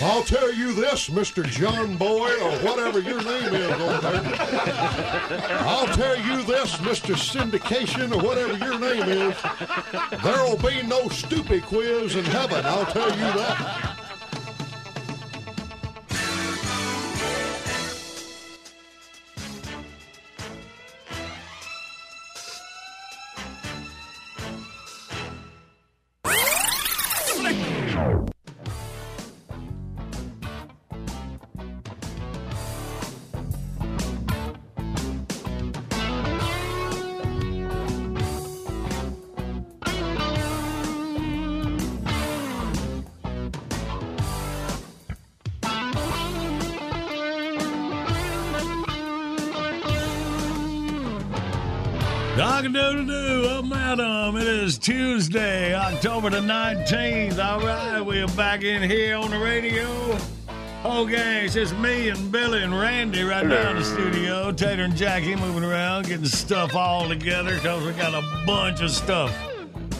I'll tell you this, Mr. John Boy, or whatever your name is over there. I'll tell you this, Mr. Syndication, or whatever your name is. There'll be no stupid quiz in heaven, I'll tell you that. Is Tuesday, October the 19th. All right, we are back in here on the radio. Oh, gang, it's just me and Billy and Randy right now in the studio. Tater and Jackie moving around, getting stuff all together because we got a bunch of stuff.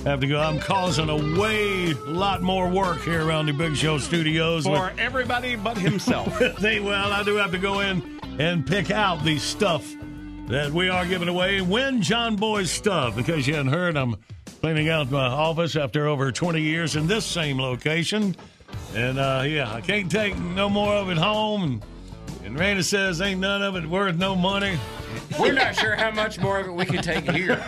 Have to go. I'm causing a way lot more work here around the Big Show studios. For everybody but himself. they, well, I do have to go in and pick out the stuff that we are giving away. Win John Boy's stuff. Because you hadn't heard, I'm cleaning out my office after over 20 years in this same location. And uh, yeah, I can't take no more of it home. And, and Randy says ain't none of it worth no money. We're not sure how much more of it we can take here.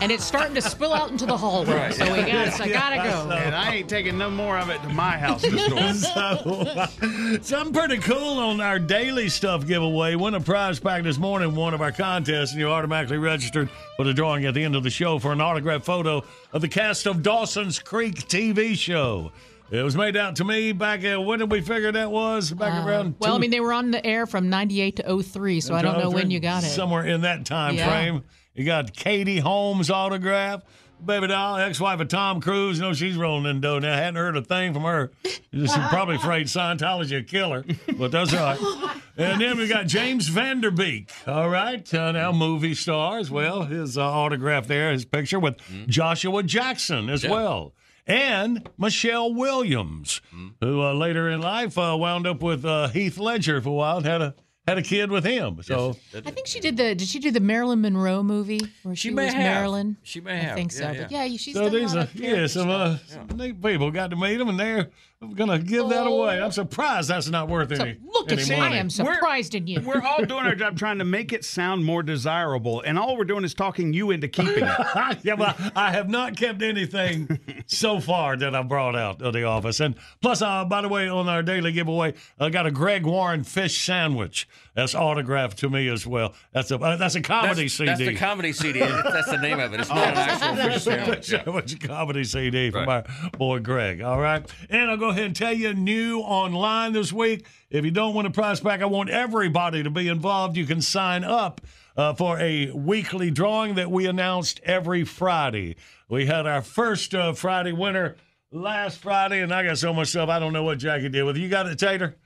and it's starting to spill out into the hallway. Right. So we got, so I gotta go. And I ain't taking no more of it to my house to store. so, something pretty cool on our daily stuff giveaway. Win a prize pack this morning, one of our contests, and you're automatically registered for the drawing at the end of the show for an autographed photo of the cast of Dawson's Creek TV show. It was made out to me back at when did we figure that was? Back Uh, around well, I mean, they were on the air from 98 to 03, so I don't know when you got it. Somewhere in that time Yeah. frame. You got Katie Holmes autograph. Baby doll, ex-wife of Tom Cruise. You know she's rolling in dough now. Hadn't heard a thing from her. She's probably afraid Scientology will kill her, but that's all right. And then we got James Van Der Beek. All right, uh, now movie star as well. His uh, autograph there, his picture with Joshua Jackson as well. And Michelle Williams, who uh, later in life uh, wound up with uh, Heath Ledger for a while and had a had a kid with him. So I think she did the. Did she do the Marilyn Monroe movie where she, She may was have. Marilyn? She may have. I have. think so. Yeah, But yeah. yeah, she's So done a these lot are of yeah, some uh, stuff. some neat people got to meet them, and they're gonna give that away. I'm surprised that's not worth So any. look at any me, I am surprised in you. We're all doing our job trying to make it sound more desirable, and all we're doing is talking you into keeping it. yeah, but I have not kept anything so far that I brought out of the office. And plus, uh, by the way, on our daily giveaway, I got a Greg Warren fish sandwich that's autographed to me as well. That's a uh, that's a comedy That's, CD. that's the comedy CD. That's the name of it. It's not an actual fish sandwich. Yeah. Sandwich comedy CD from Right. our boy Greg. All right. And I'll go ahead and tell you new online this week. If you don't want a prize pack, I want everybody to be involved. You can sign up uh, for a weekly drawing that we announced every Friday. We had our first uh, Friday winner last Friday, and I got so much stuff. I don't know what Jackie did with. You got it, Tater?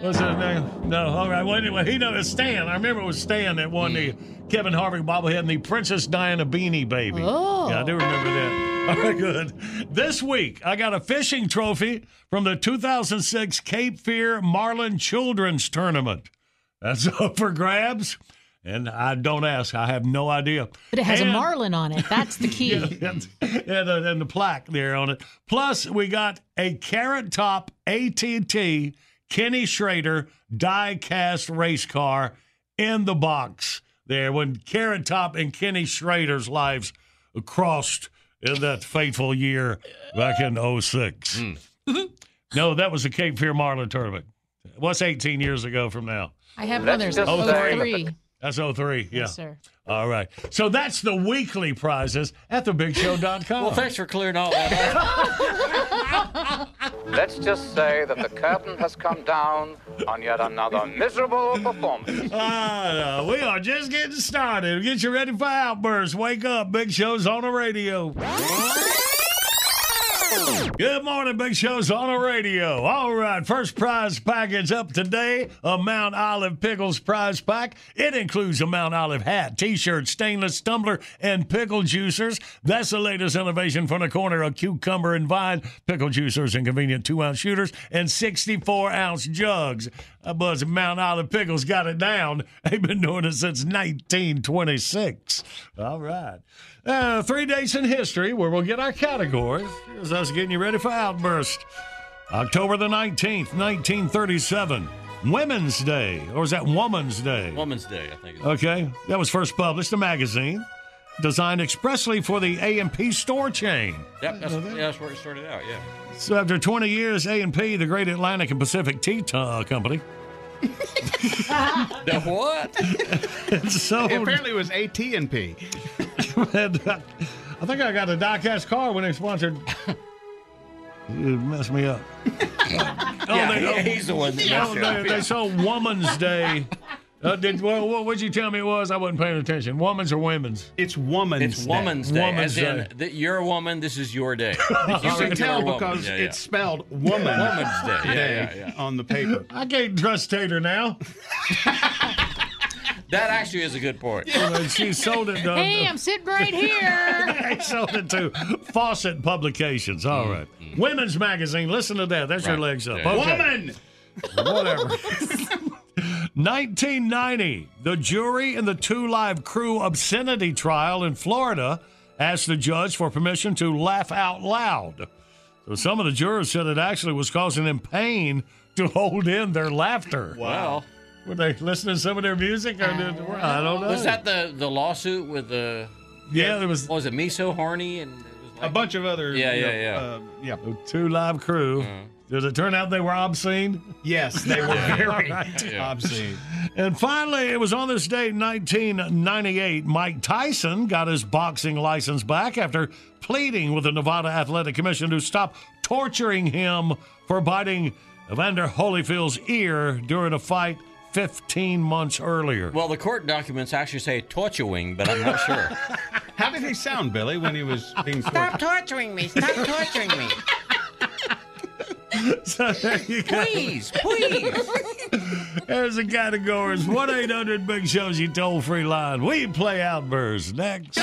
What's his name? No. All right. Well, anyway, he knows Stan. I remember it was Stan that won the Kevin Harvick bobblehead and the Princess Diana beanie baby. Oh. Yeah, I do remember that. All right, good. This week, I got a fishing trophy from the 2006 Cape Fear Marlin Children's Tournament. That's up for grabs. And I don't ask. I have no idea. But it has And- a marlin on it. That's the key. yeah, and, and, uh, and the plaque there on it. Plus, we got a Carrot Top ATT Kenny Schrader die cast race car in the box there when Carrot Top and Kenny Schrader's lives crossed in that fateful year back in 06. Hmm. no, that was the Cape Fear Marlin tournament. What's 18 years ago from now? I have one. There's just say- 03. That's 03. Yeah. Yes, sir. All right. So that's the weekly prizes at thebigshow.com. Well, thanks for clearing all that up. Let's just say that the curtain has come down on yet another miserable performance. Ah, we are just getting started. Get you ready for outbursts. Wake up. Big Show's on the radio. Good morning, Big Show's on the radio. All right, first prize package up today a Mount Olive Pickles prize pack. It includes a Mount Olive hat, t shirt, stainless tumbler, and pickle juicers. That's the latest innovation from the corner of cucumber and vine. Pickle juicers and convenient two ounce shooters and 64 ounce jugs. Uh, Buzz Mount Olive Pickles got it down. They've been doing it since 1926. All right. Uh, three days in history where we'll get our categories. Here's us getting you ready for Outburst. October the 19th, 1937. Women's Day. Or is that Woman's Day? Woman's Day, I think. Okay. That was first published, a magazine designed expressly for the A&P store chain. Yep, that's, yeah, that's where it started out, yeah. So after 20 years, A&P, the Great Atlantic and Pacific Tea uh, Company, The what? sold Apparently, it was AT and P. And, uh, I think I got a diecast car when they sponsored. You messed me up. oh, yeah, they, he- he's the one that oh, messed up. they, they sold Woman's Day. Uh, did, well, what would you tell me it was? I wasn't paying attention. Woman's or women's? It's Woman's It's Day. Woman's Day. Woman's as in, Day. th- you're a woman, this is your day. You You can tell because Yeah, yeah. it's spelled woman. Woman's Day. Yeah, Day yeah, yeah. on the paper. I can't trust Tater now. That actually is a good point. She sold it. Uh, Hey, I'm sitting right here. they sold it to Fawcett Publications. All right. Women's Magazine. Listen to that. That's your legs up. Yeah. Okay. Woman! Whatever. 1990, the jury in the Two Live Crew obscenity trial in Florida asked the judge for permission to laugh out loud. So some of the jurors said it actually was causing them pain to hold in their laughter. Wow. Were they listening to some of their music? Or did, I don't know. was that the, the lawsuit with the. Yeah, there was was it me so horny? And it was A bunch of other. Yeah, you yeah, know, yeah. Uh, yeah. the Two Live Crew. Uh-huh. Does it turn out they were obscene? Yes, they were very Yeah. obscene. And finally, it was on this date, 1998, Mike Tyson got his boxing license back after pleading with the Nevada Athletic Commission to stop torturing him for biting Evander Holyfield's ear during a fight 15 months earlier. Well, the court documents actually say torturing, but I'm not sure. How did he sound, Billy, when he was being tortured? Stop torturing me. Stop torturing me. So there you go. please, please. There's the categories 1 800 Big Shows, you toll free line. We play Outburst next.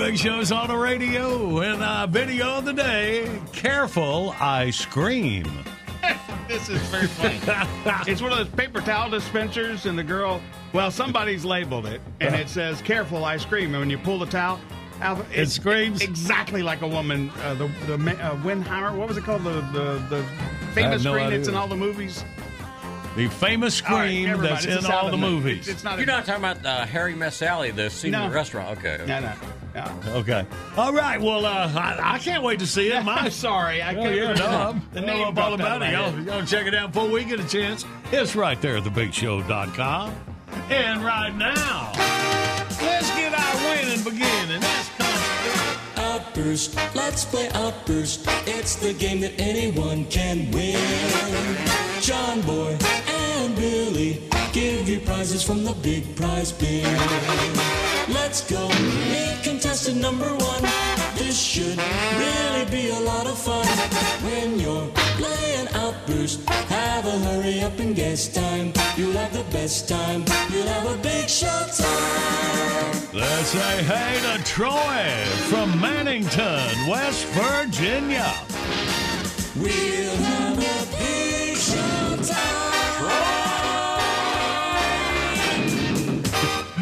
Big Show's on the radio. And uh, video of the day Careful, I Scream. This is very funny. it's one of those paper towel dispensers, and the girl, well, somebody's labeled it, and it says, Careful, I scream. And when you pull the towel, out, It screams? exactly like a woman. Uh, the the ma- uh, Winheimer, what was it called? The the, the famous no screen idea. that's in all the movies. The famous All right, scream never mind. that's in all the movies. It's, it's not. You're a, not talking about uh, Harry Met Sally, the scene in No. the restaurant. Okay. No, no. Okay. All right. Well, uh, I, I can't wait to see it. My, I'm sorry. I Oh, couldn't yeah, no, The name know all dropped about it. my Y'all, y'all check it out before we get a chance. It's right there at thebigshow.com. And right now, let's get our winning begin. And that's Outburst, let's play Outburst. It's the game that anyone can win. John Boy and Billy give you prizes from the big prize bin. Let's go meet contestant number one. This should really be a lot of fun. When you're playing Outburst, have a hurry up and guess time. You'll have the best time. You'll have a big show time. Let's say hey to Troy from Mannington, West Virginia. We'll have a big show time.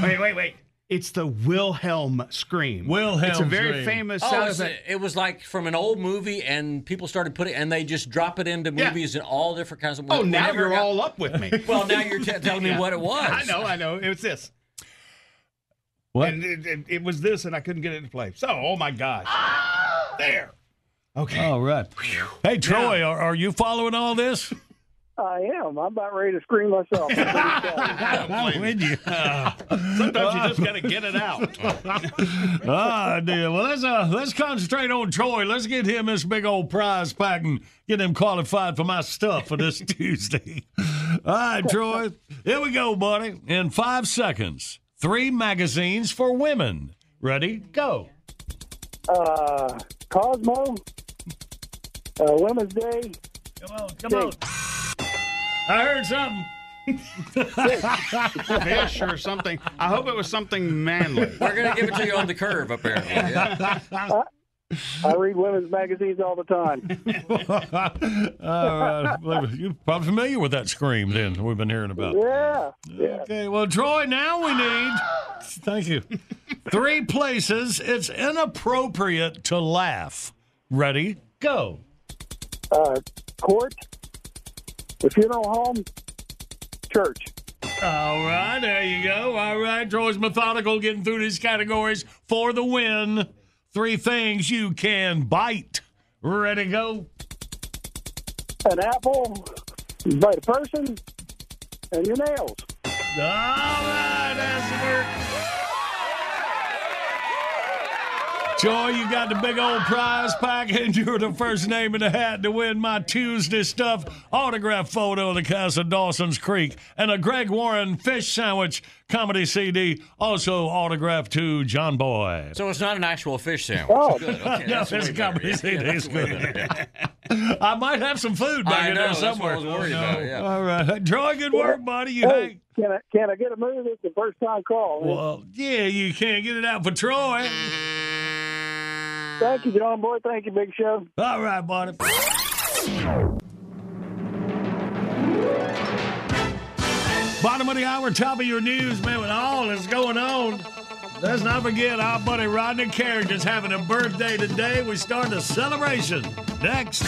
Wait, wait, wait. It's the Wilhelm scream. Wilhelm It's a very scream. famous Oh, sound it's, effect. it was like from an old movie, and people started putting, and they just drop it into Yeah. movies and all different kinds of. Oh, now whenever you're got- all up with me. Well, now you're t- telling me what it was. I know, I know. It was this. What? And it, it, it was this, and I couldn't get it to play. So, oh my gosh. Ah! There. Okay. All right. Hey, Troy, are, are you following all this? I am. I'm about ready to scream myself. I'm with you. Sometimes you just got to get it out. ah, dear. Well, let's uh, let's concentrate on Troy. Let's get him this big old prize pack and get him qualified for my stuff for this Tuesday. All right, Troy. Here we go, buddy. In five seconds, three magazines for women. Ready? Go. uh, Cosmo, uh, Women's Day. Come on, come on. I heard something. Fish or something. I hope it was something manly. We're gonna give it to you on the curve, apparently. Yeah. I read women's magazines all the time. All right. You're probably familiar with that scream then we've been hearing about. Yeah, yeah. Okay, well, Troy, now we need. Thank you. Three places it's inappropriate to laugh. Ready? Go. Uh, court, the funeral home, church. All right, there you go. All right, Troy's methodical getting through these categories for the win. Three things you can bite. Ready? To go. An apple, by the person, and your nails. All right, that's the work. Joy, you got the big old prize pack, and you're the first name in the hat to win my Tuesday stuff autograph photo of the cast of Dawson's Creek and a Greg Warren fish sandwich comedy CD, also autographed to John Boy. So it's not an actual fish sandwich. Oh. Good. Okay, No, that's it's better. comedy Yeah, CD. that's It's good. I might have some food back in there that's what I somewhere. was worried oh, about, yeah. All right. Troy, good work, buddy. You hang. Can I can I get a move? It's the first time call. man. Well, yeah, you can't get it out for Troy. Thank you, John Boy. Thank you, Big Show. All right, buddy. Bottom of the hour, top of your news, man, with all that's going on. Let's not forget our buddy Rodney Carrick is having a birthday today. We start the celebration next.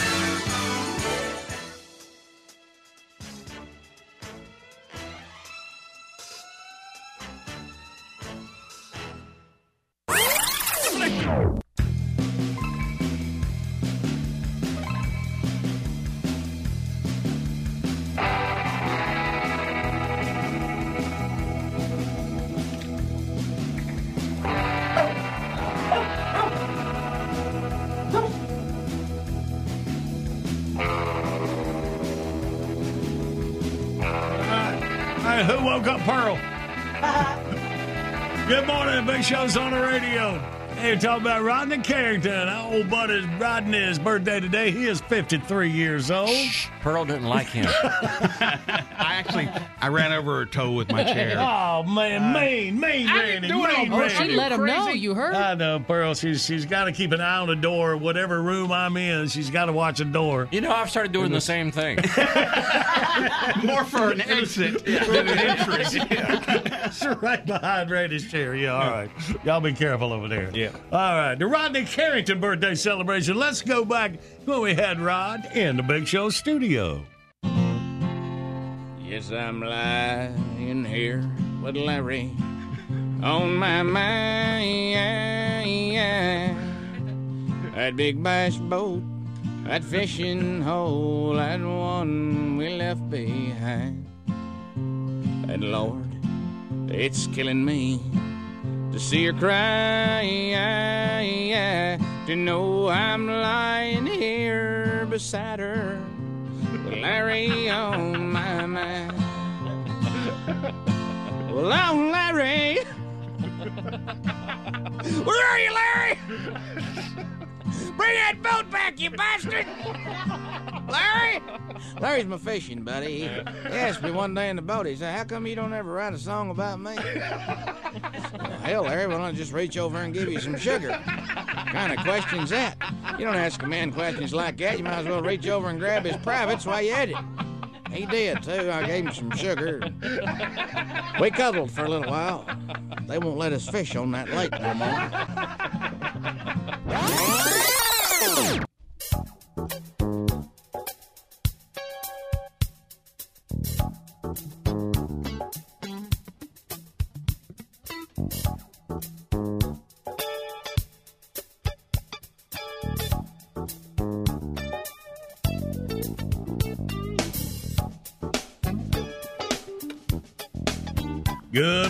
Show's on the radio. Hey, talking about Rodney Carrington. Our old buddy's Rodney's birthday today. He is 53 years old. Pearl didn't like him. I actually, I ran over her toe with my chair. Oh man, uh, mean, mean, I Randy, didn't do it on mean, Oh, purpose. Randy. she let him know. crazy? You heard? I know, Pearl. She's she's got to keep an eye on the door. Whatever room I'm in, she's got to watch the door. You know, I've started doing the same thing. More for an exit than an entrance. It's right behind Randy's chair. Yeah, all right. Y'all be careful over there. Yeah. All right. The Rodney Carrington birthday celebration. Let's go back we had Rod in the Big Show studio. Yes, I'm lying here with Larry on my mind. That big bass boat, that fishing hole, that one we left behind. And Lord, it's killing me to see her cry, to know I'm lying here beside her with Larry on my mind. Well, oh, Larry. Where are you, Larry? Bring that boat back, you bastard! Larry? Larry's my fishing buddy. He asked me one day in the boat, he said, How come you don't ever write a song about me? Well, hell, Larry, why don't I just reach over and give you some sugar? What kind of question's that? You don't ask a man questions like that. You might as well reach over and grab his privates while you at it. He did, too. I gave him some sugar. We cuddled for a little while. They won't let us fish on that lake no more. Good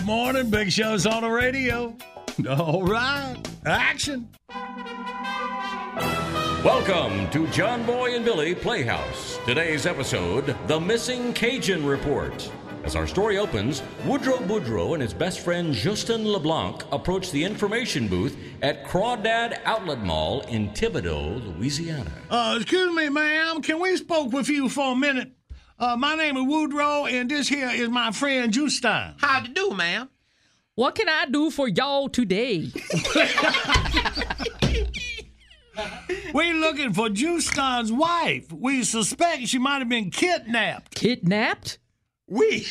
morning. Big Show's on the radio. All right. Action. Welcome to John Boy and Billy Playhouse. Today's episode The Missing Cajun Report. As our story opens, Woodrow Boudreau and his best friend Justin LeBlanc approach the information booth at Crawdad Outlet Mall in Thibodaux, Louisiana. Uh, excuse me, ma'am. Can we spoke with you for a minute? Uh, my name is Woodrow, and this here is my friend Justin. How to do, ma'am? What can I do for y'all today? we looking for Justin's wife. We suspect she might have been kidnapped. Kidnapped? We.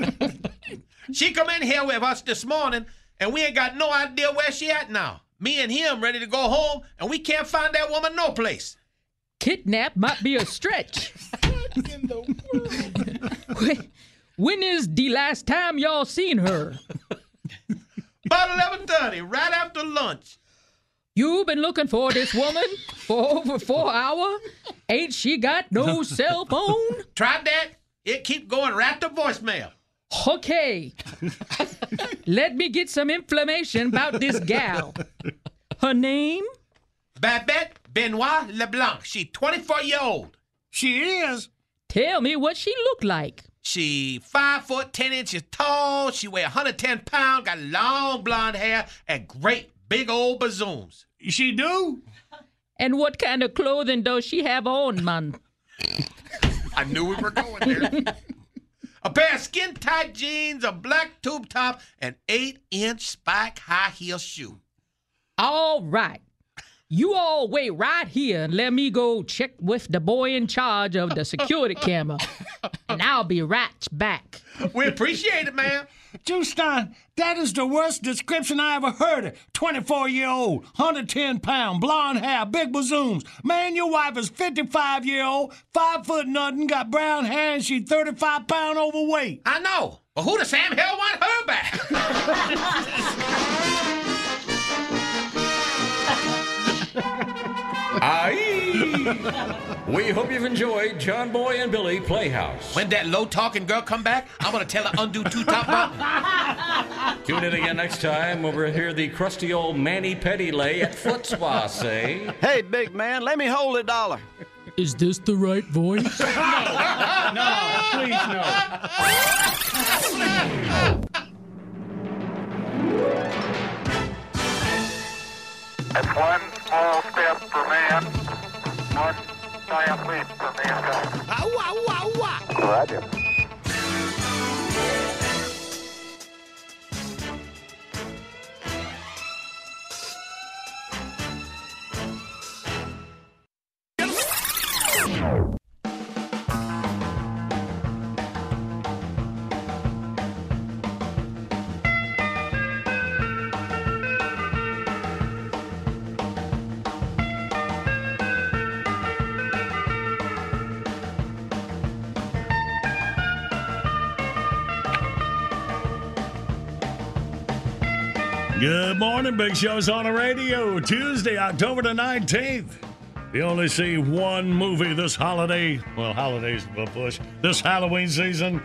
she come in here with us this morning, and we ain't got no idea where she at now. Me and him ready to go home, and we can't find that woman no place. Kidnap might be a stretch. when is the last time y'all seen her? About eleven thirty, right after lunch. You been looking for this woman for over four hours? Ain't she got no cell phone? Tried that. It keep going right to voicemail. Okay. Let me get some information about this gal. Her name? Babette Benoit LeBlanc. She 24 year old. She is. Tell me what she look like. She five foot ten inches tall. She weigh 110 pounds. Got long blonde hair and great big old bazooms. She do. And what kind of clothing does she have on, man? I knew we were going there. a pair of skin tight jeans, a black tube top, and eight inch spike high heel shoe. All right. You all wait right here and let me go check with the boy in charge of the security camera. And I'll be right back. We appreciate it, ma'am. Justin, that is the worst description I ever heard of. 24 year old, 110 pound, blonde hair, big bazooms. Man, your wife is 55 year old, five foot nothing, got brown hair, and she's 35 pound overweight. I know, but who the Sam hell want her back? Aye. we hope you've enjoyed John Boy and Billy Playhouse. When that low talking girl come back, I'm gonna tell her undo two top button. Tune in again next time when we hear the crusty old Manny Petty lay at Footswa say, Hey, big man, let me hold a dollar. Is this the right voice? no, no, please no. It's one small step for man, one giant leap for mankind. Ow, ow, ow, ow. Roger. Morning, Big Show's on the radio. Tuesday, October the 19th. You only see one movie this holiday. Well, holidays a push. This Halloween season.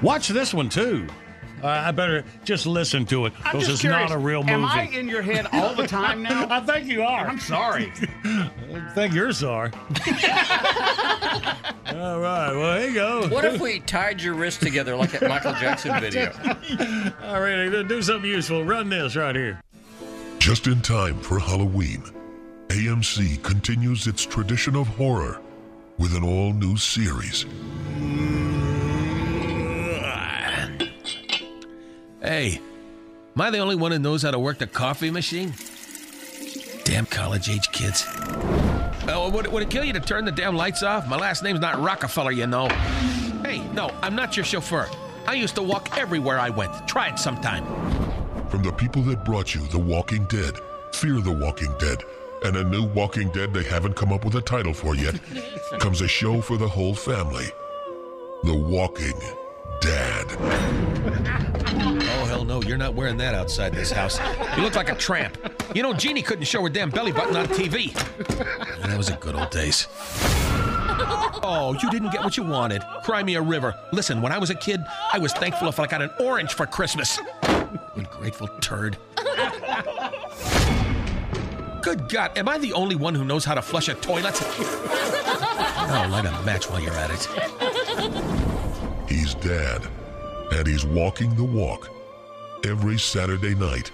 Watch this one, too. Uh, I better just listen to it I'm because just it's curious, not a real movie. Am I in your head all the time now? I think you are. I'm sorry. I think you're sorry. All right. Well, here you go. What if we tied your wrist together like that Michael Jackson video? All right, do something useful. Run this right here. Just in time for Halloween, AMC continues its tradition of horror with an all new series. Hey, am I the only one who knows how to work the coffee machine? Damn college age kids. Oh, would, it- would it kill you to turn the damn lights off? My last name's not Rockefeller, you know. Hey, no, I'm not your chauffeur. I used to walk everywhere I went. Try it sometime. From the people that brought you The Walking Dead, Fear the Walking Dead, and a new Walking Dead they haven't come up with a title for yet, comes a show for the whole family The Walking Dad. Oh, hell no, you're not wearing that outside this house. You look like a tramp. You know, Jeannie couldn't show her damn belly button on TV. That was the good old days. Oh, you didn't get what you wanted. Cry me a river. Listen, when I was a kid, I was thankful if I got an orange for Christmas. Ungrateful turd. Good God, am I the only one who knows how to flush a toilet? Oh, light a match while you're at it. He's Dad, and he's walking the walk every Saturday night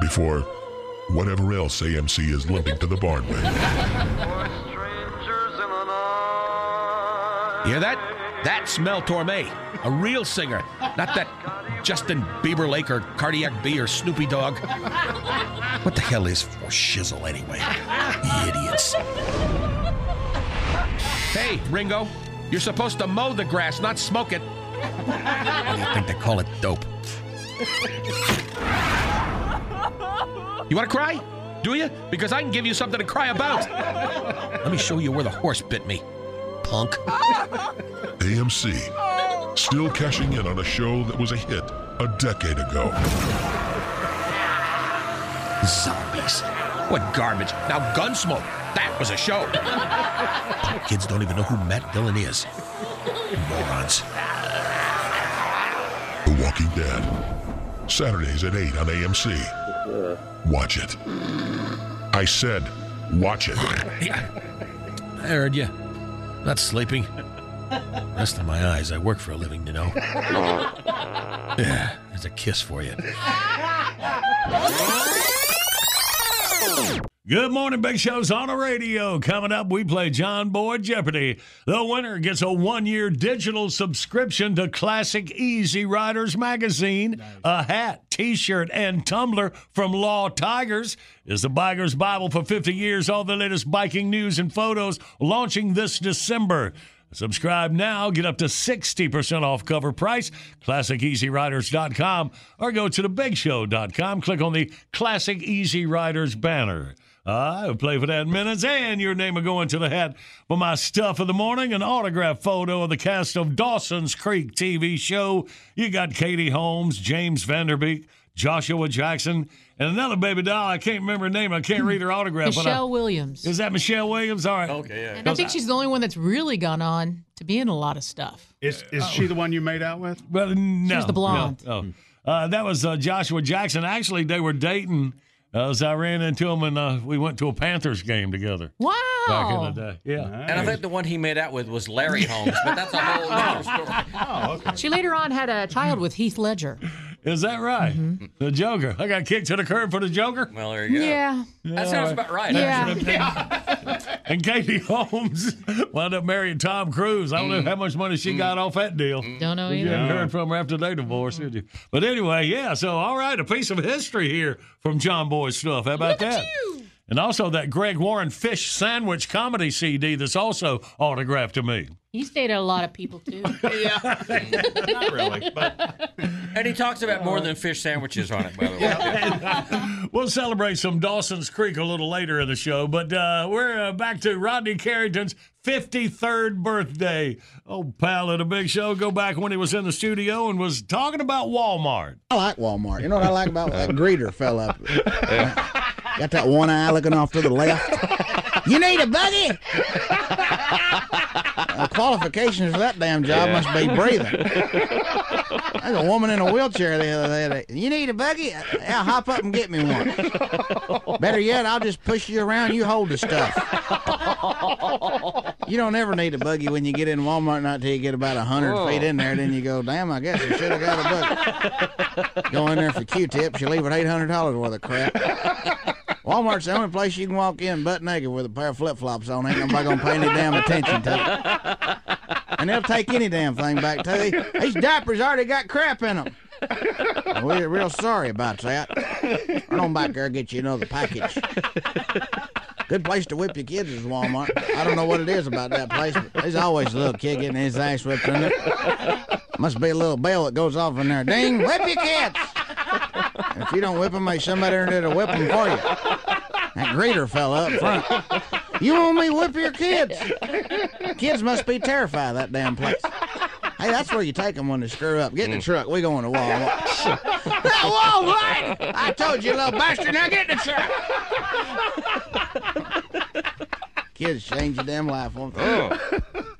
before whatever else AMC is limping to the barn with. Hear that? That's Mel Torme, a real singer, not that Justin Bieber Lake or Cardiac B or Snoopy Dog. What the hell is for shizzle anyway? Idiots. Hey, Ringo, you're supposed to mow the grass, not smoke it. Why do you think they call it dope? You want to cry? Do you? Because I can give you something to cry about. Let me show you where the horse bit me, punk. AMC, still cashing in on a show that was a hit a decade ago. Zombies. What garbage. Now, Gunsmoke. That was a show. Kids don't even know who Matt Dillon is. Morons. The Walking Dead. Saturdays at 8 on AMC. Watch it. I said, watch it. Yeah. I heard you. Not sleeping. Rest of my eyes. I work for a living, you know. Yeah, there's a kiss for you. Good morning, Big Show's on the radio. Coming up, we play John Boy Jeopardy. The winner gets a one year digital subscription to Classic Easy Riders magazine, a hat, t shirt, and tumbler from Law Tigers. Is the Biker's Bible for 50 years. All the latest biking news and photos launching this December. Subscribe now, get up to 60% off cover price, classiceasyriders.com, or go to thebigshow.com. Click on the Classic Easy Riders banner. I will play for that minutes, and your name will go into the hat for my stuff of the morning. An autograph photo of the cast of Dawson's Creek TV show. You got Katie Holmes, James Van Der Beek, Joshua Jackson, and another baby doll. I can't remember her name. I can't read her autograph. but I- Michelle Williams. Is that Michelle Williams? All right. Okay, yeah. And I think she's the only one that's really gone on to be in a lot of stuff. Is is she the one you made out with? Well, no. was the blonde. No, no. Uh, that was uh, Joshua Jackson. Actually, they were dating as I ran into him and uh, we went to a Panthers game together Wow. back in the day. Yeah. And I think the one he made out with was Larry Holmes, but that's a whole other story. Oh, okay. She later on had a child with Heath Ledger. Is that right? Mm-hmm. The Joker. I got kicked to the curb for the Joker. Well, there you go. Yeah. That sounds about right. Yeah. actually. And Katie Holmes wound up marrying Tom Cruise. I don't know mm. how much money she mm. got off that deal. Mm. Don't know You haven't heard from her after they divorced, did you? But anyway, yeah. So, all right, a piece of history here from John Boy's stuff. How about that? And also that Greg Warren fish sandwich comedy CD that's also autographed to me. He stayed at a lot of people too. Yeah, not really, but And he talks about more than fish sandwiches on it, by the way. We'll celebrate some Dawson's Creek a little later in the show, but uh, we're uh, back to Rodney Carrington's 53rd birthday. Oh, pal at a big show. Go back when he was in the studio and was talking about Walmart. I like Walmart. You know what I like about that greeter fella? up? Got that one eye looking off to the left. You need a buggy? The qualifications for that damn job must be breathing. There's a woman in a wheelchair the other day. You need a buggy? Yeah, hop up and get me one. Better yet, I'll just push you around. You hold the stuff. You don't ever need a buggy when you get in Walmart, not till you get about a hundred Whoa. feet in there. Then you go, damn, I guess I should have got a buggy. Go in there for Q-tips, you leave it eight hundred dollars worth of crap. Walmart's the only place you can walk in butt naked with a pair of flip flops on. Ain't nobody gonna pay any damn attention to it. And they'll take any damn thing back to you. These diapers already got crap in them. We're real sorry about that. Run on back there and get you another package. Good place to whip your kids is Walmart. I don't know what it is about that place, but there's always a little kid getting his ass whipped in there. Must be a little bell that goes off in there. Ding, whip your kids! And if you don't whip them, there's somebody in there to whip them for you. That greeter fella up front. You want me whip your kids? Kids must be terrified of that damn place. Hey, that's where you take them when they screw up. Get in the mm. truck. We going to Walmart. That Walmart! I told you, little bastard. Now get in the truck. Kids change your damn life. Won't they? Oh.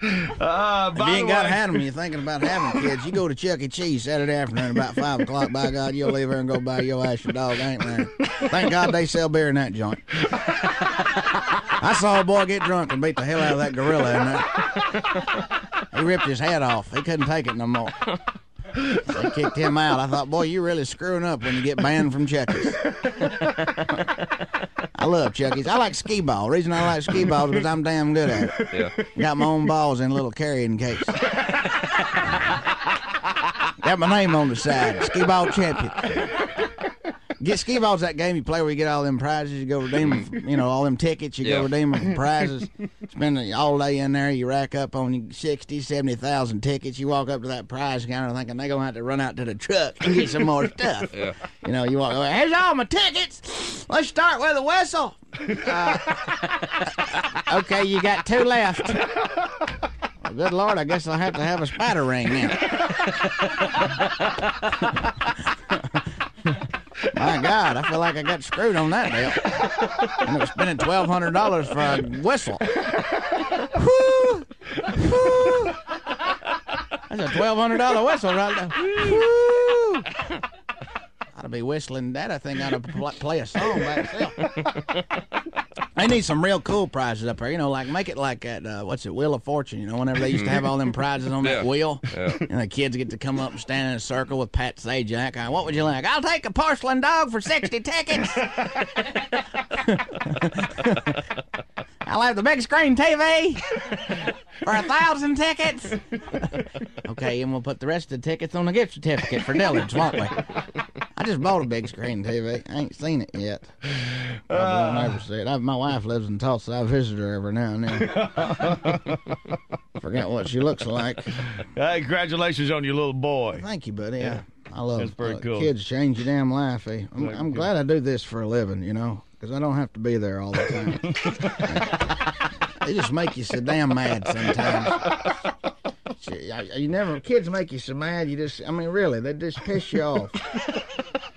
Uh, if you ain't got to have them, you're thinking about having kids. You go to Chuck E. Cheese Saturday afternoon about five o'clock. By God, you'll leave there and go buy your ass your dog ain't there. Thank God they sell beer in that joint. I saw a boy get drunk and beat the hell out of that gorilla in there. He ripped his head off. He couldn't take it no more. They kicked him out. I thought, boy, you're really screwing up when you get banned from Chucky's. I love Chucky's. I like skee ball. The reason I like skee ball is because I'm damn good at it. Yeah. Got my own balls in a little carrying case. Got my name on the side. Skee ball champion. Get skee balls that game you play where you get all them prizes. You go redeem them, you know, all them tickets. You Yeah. go redeem them prizes. Spend all day in there. You rack up on 60, 70,000 tickets. You walk up to that prize counter thinking they're going to have to run out to the truck and get some more stuff. Yeah. You know, you walk over, here's all my tickets. Let's start with a whistle. Uh, okay, you got two left. Well, good Lord, I guess I'll have to have a spider ring now. My God, I feel like I got screwed on that deal. And was spending twelve hundred dollars for a whistle. Whoo! Whoo! That's a twelve hundred dollar whistle right there. Whoo! Ought to be whistling that. I think ought to pl- play a song by itself. They need some real cool prizes up here, You know, like make it like at uh, what's it, Wheel of Fortune. You know, whenever they used to have all them prizes on that Yeah. wheel, Yeah. and the kids get to come up and stand in a circle with Pat Sajak. Uh, What would you like? I'll take a porcelain dog for sixty tickets. I'll have the big screen TV for a thousand tickets. okay, and we'll put the rest of the tickets on the gift certificate for Dillard's, won't we? I just bought a big screen TV. I ain't seen it yet. Probably won't ever see it. I, my wife lives in Tulsa. I visit her every now and then. Forget what she looks like. Hey, congratulations on your little boy. Thank you, buddy. I, I love That's uh, cool. Kids change your damn life. Eh? I'm, I'm glad I do this for a living, you know, because I don't have to be there all the time. they just make you so damn mad sometimes. You never, kids make you so mad. You just, I mean, really, they just piss you off.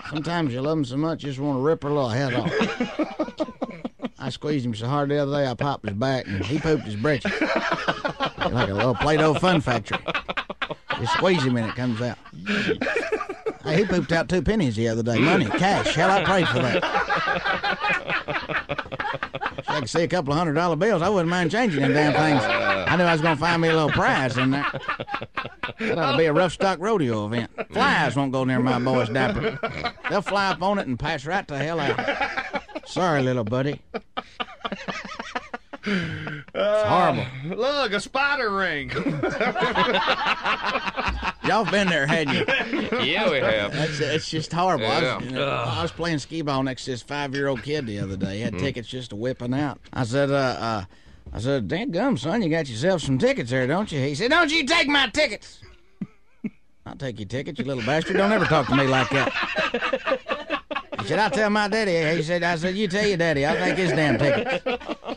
Sometimes you love them so much, you just want to rip her little head off. I squeezed him so hard the other day, I popped his back and he pooped his britches. like a little Play-Doh fun factory. You squeeze him and it comes out. He pooped out two pennies the other day. Money, cash. Hell, I prayed for that. I could see a couple of hundred dollar bills, I wouldn't mind changing them damn things. I knew I was going to find me a little prize in there. That ought to be a rough stock rodeo event. Flies won't go near my boy's diaper. They'll fly up on it and pass right to hell out. Sorry, little buddy. It's horrible. Uh, look, a spider ring. Y'all been there, hadn't you? Yeah, we have. That's, it's just horrible. I, was, you know, I was playing skee ball next to this five year old kid the other day. He had Mhm. tickets just to whipping out. I said, uh, uh, I said, "Dang gum, son, you got yourself some tickets there, don't you?" He said, "Don't you take my tickets." I'll take your ticket, you little bastard. Don't ever talk to me like that. He said, I'll tell my daddy. He said, I said, you tell your daddy. I'll take his damn ticket.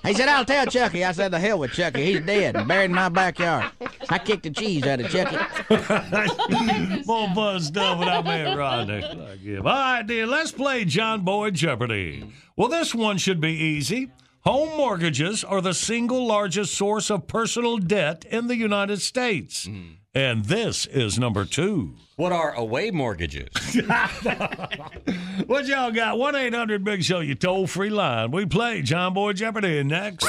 He said, I'll tell Chucky. I said, the hell with Chucky. He's dead and buried in my backyard. I kicked the cheese out of Chucky. More fun stuff with our man Rodney. Like him. All right, dear, let's play John Boy Jeopardy. Well, this one should be easy. Home mortgages are the single largest source of personal debt in the United States. Hmm. And this is number two. What are away mortgages? What y'all got? 1 800 Big Show, you toll free line. We play John Boy Jeopardy next.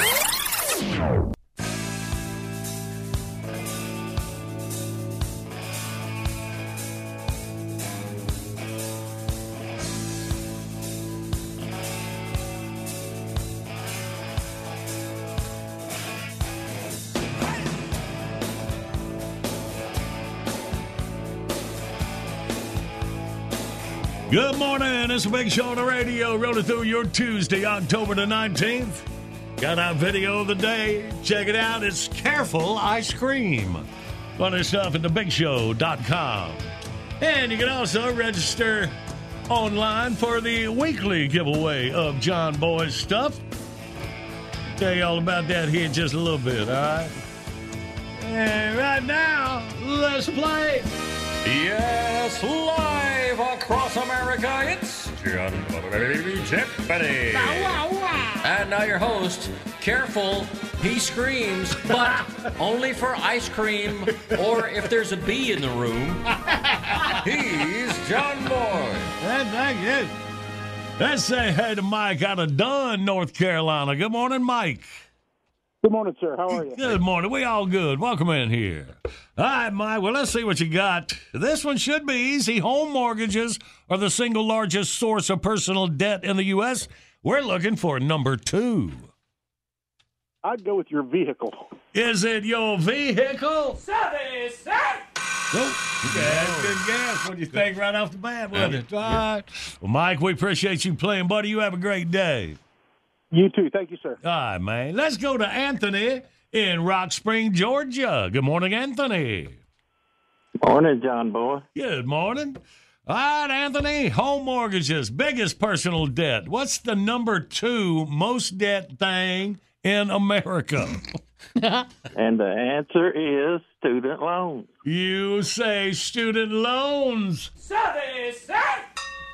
Good morning. It's big show on the radio. Rolling through your Tuesday, October the 19th. Got our video of the day. Check it out. It's Careful Ice Cream. Funny stuff at thebigshow.com. And you can also register online for the weekly giveaway of John Boy's stuff. Tell you all about that here in just a little bit, all right? And right now, let's play. Yes, live across America, it's John Boy Jeopardy. And now your host, careful, he screams, but only for ice cream or if there's a bee in the room. He's John Boy. That, thank you. Let's say hey to Mike out of Dunn, North Carolina. Good morning, Mike. Good morning, sir. How are you? Good morning. We all good. Welcome in here. All right, Mike. Well, let's see what you got. This one should be easy. Home mortgages are the single largest source of personal debt in the U.S. We're looking for number two. I'd go with your vehicle. Is it your vehicle? Service, Nope. Yeah, good guess. What do you think right off the bat, wasn't it? All right. Well, Mike, we appreciate you playing, buddy. You have a great day. You too. Thank you, sir. All right, man. Let's go to Anthony in Rock Spring, Georgia. Good morning, Anthony. Morning, John Boy. Good morning. All right, Anthony. Home mortgages, biggest personal debt. What's the number two most debt thing in America? And the answer is student loans. You say student loans. Service,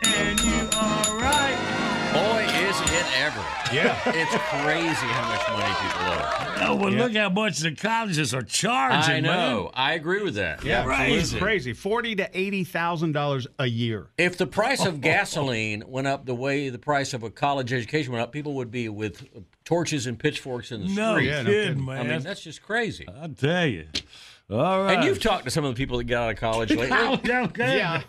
And you are right. Boy, is it ever. Yeah. It's crazy how much money people owe. Oh, well, look how much the colleges are charging, I man. know. I agree with that. Yeah, Crazy. It's crazy. Forty to eighty thousand dollars a year. If the price of gasoline went up the way the price of a college education went up, people would be with torches and pitchforks in the No street. kidding, man. I mean, that's just crazy. I tell you. All right. And you've talked to some of the people that got out of college lately. okay. Yeah.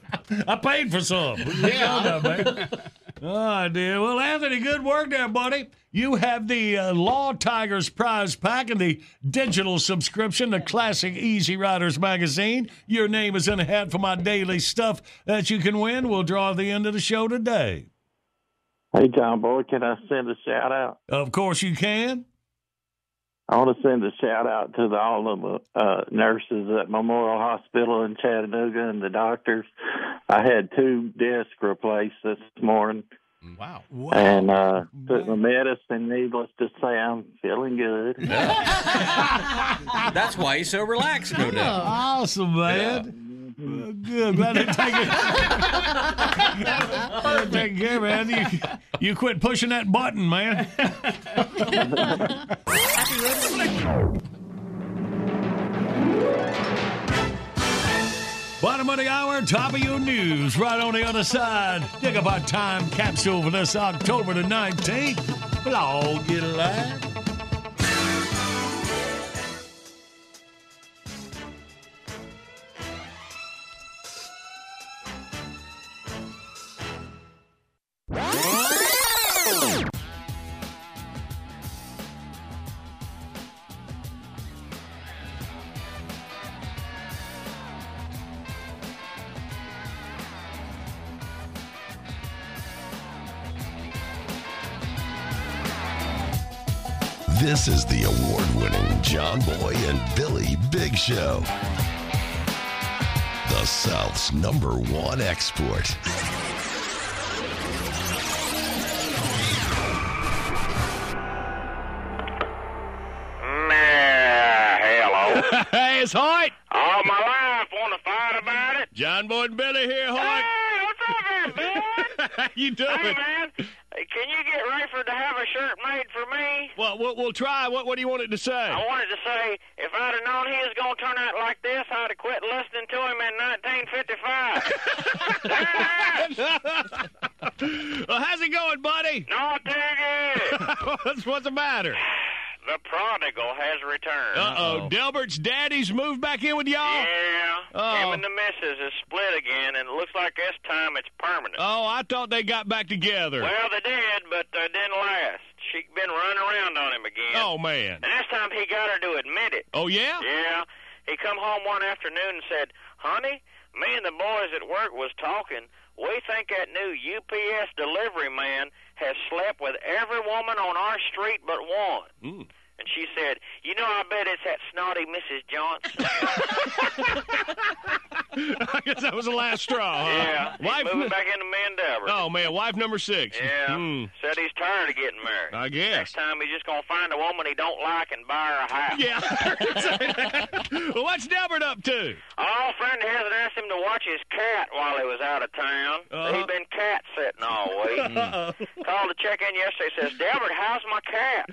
I paid for some. Yeah. man. Right, dear. Well, Anthony, good work there, buddy. You have the uh, Law Tigers prize pack and the digital subscription to Classic Easy Riders magazine. Your name is in a hat for my daily stuff that you can win. We'll draw at the end of the show today. Hey, John Boy, can I send a shout out? Of course, you can. I want to send a shout out to the, all of the uh, nurses at Memorial Hospital in Chattanooga and the doctors. I had two desks replaced this morning. Wow. And uh, took my medicine. Needless to say, I'm feeling good. That's why he's so relaxed, no doubt. Awesome, man. Well, Good. Glad to take it. Glad to take care, man. You, you quit pushing that button, man. Bottom of the hour, top of your news. Right on the other side. Up our time capsule for this October the 19th. We'll all get alive. This is the award winning John Boy and Billy Big Show. The the South's number one export. hello. hey, it's Hoyt. All my life want to fight about it. John Boy and Billy here, Hoyt. Hey, what's up, there, Bill? How you doing? Hey, man. You to have a shirt made for me? Well, we'll, we'll try. What, what do you want it to say? I wanted to say, if I'd have known he was going to turn out like this, I'd have quit listening to him in 1955. well, how's it going, buddy? Not too good. what's, what's the matter? The prodigal has returned. Uh-oh. Delbert's daddy's moved back in with y'all? Yeah. Oh. Him and the missus is split again, and it looks like this time it's permanent. Oh, I thought they got back together. Well, they did, but uh, didn't last. She been running around on him again. Oh, man. And this time he got her to admit it. Oh, yeah? Yeah. He come home one afternoon and said, Honey, me and the boys at work was talking. We think that new UPS delivery man has slept with every woman on our street but one. Mm. And she said, You know, I bet it's that snotty Mrs. Johnson. I guess that was the last straw. Huh? yeah. Wife moving back into Mendover. Oh, man. Wife number six. Yeah. Hmm. Said he's tired of getting married. I guess. Next time he's just going to find a woman he don't like and buy her a house. Yeah. well, what's Delbert up to? Oh, friend of his had asked him to watch his cat while he was out of town. Uh-huh. He'd been cat sitting all week. Called to check in yesterday. Says, Delbert, how's my cat?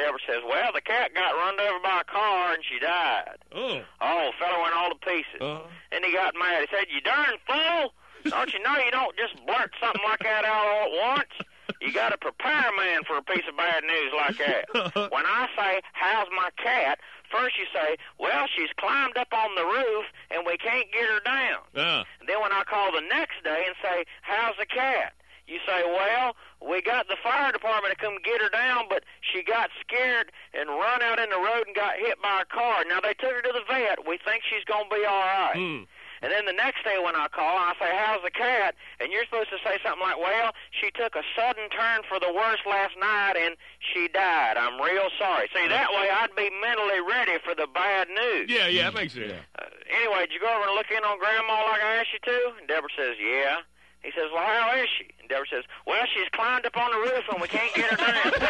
Delbert says, Well, the cat got run over by a car and she died. Oh. Oh, fella went all to pieces. Uh-huh. And he got mad. He said, You darn fool! Don't you know you don't just blurt something like that out all at once? You got to prepare a man for a piece of bad news like that. when I say, How's my cat? First you say, Well, she's climbed up on the roof and we can't get her down. And then when I call the next day and say, How's the cat? You say, Well, we got the fire department to come get her down, but she got scared and run out in the road and got hit by a car. Now they took her to the vet. We think she's gonna be all right. Hmm. And then the next day when I call, I say, How's the cat? And you're supposed to say something like, Well, she took a sudden turn for the worse last night and she died. I'm real sorry. See, that way I'd be mentally ready for the bad news. Yeah, yeah, that makes sense. Uh, anyway, did you go over and look in on Grandma like I asked you to? And Deborah says, Yeah. He says, Well, how is she? And Deborah says, Well, she's climbed up on the roof and we can't get her down.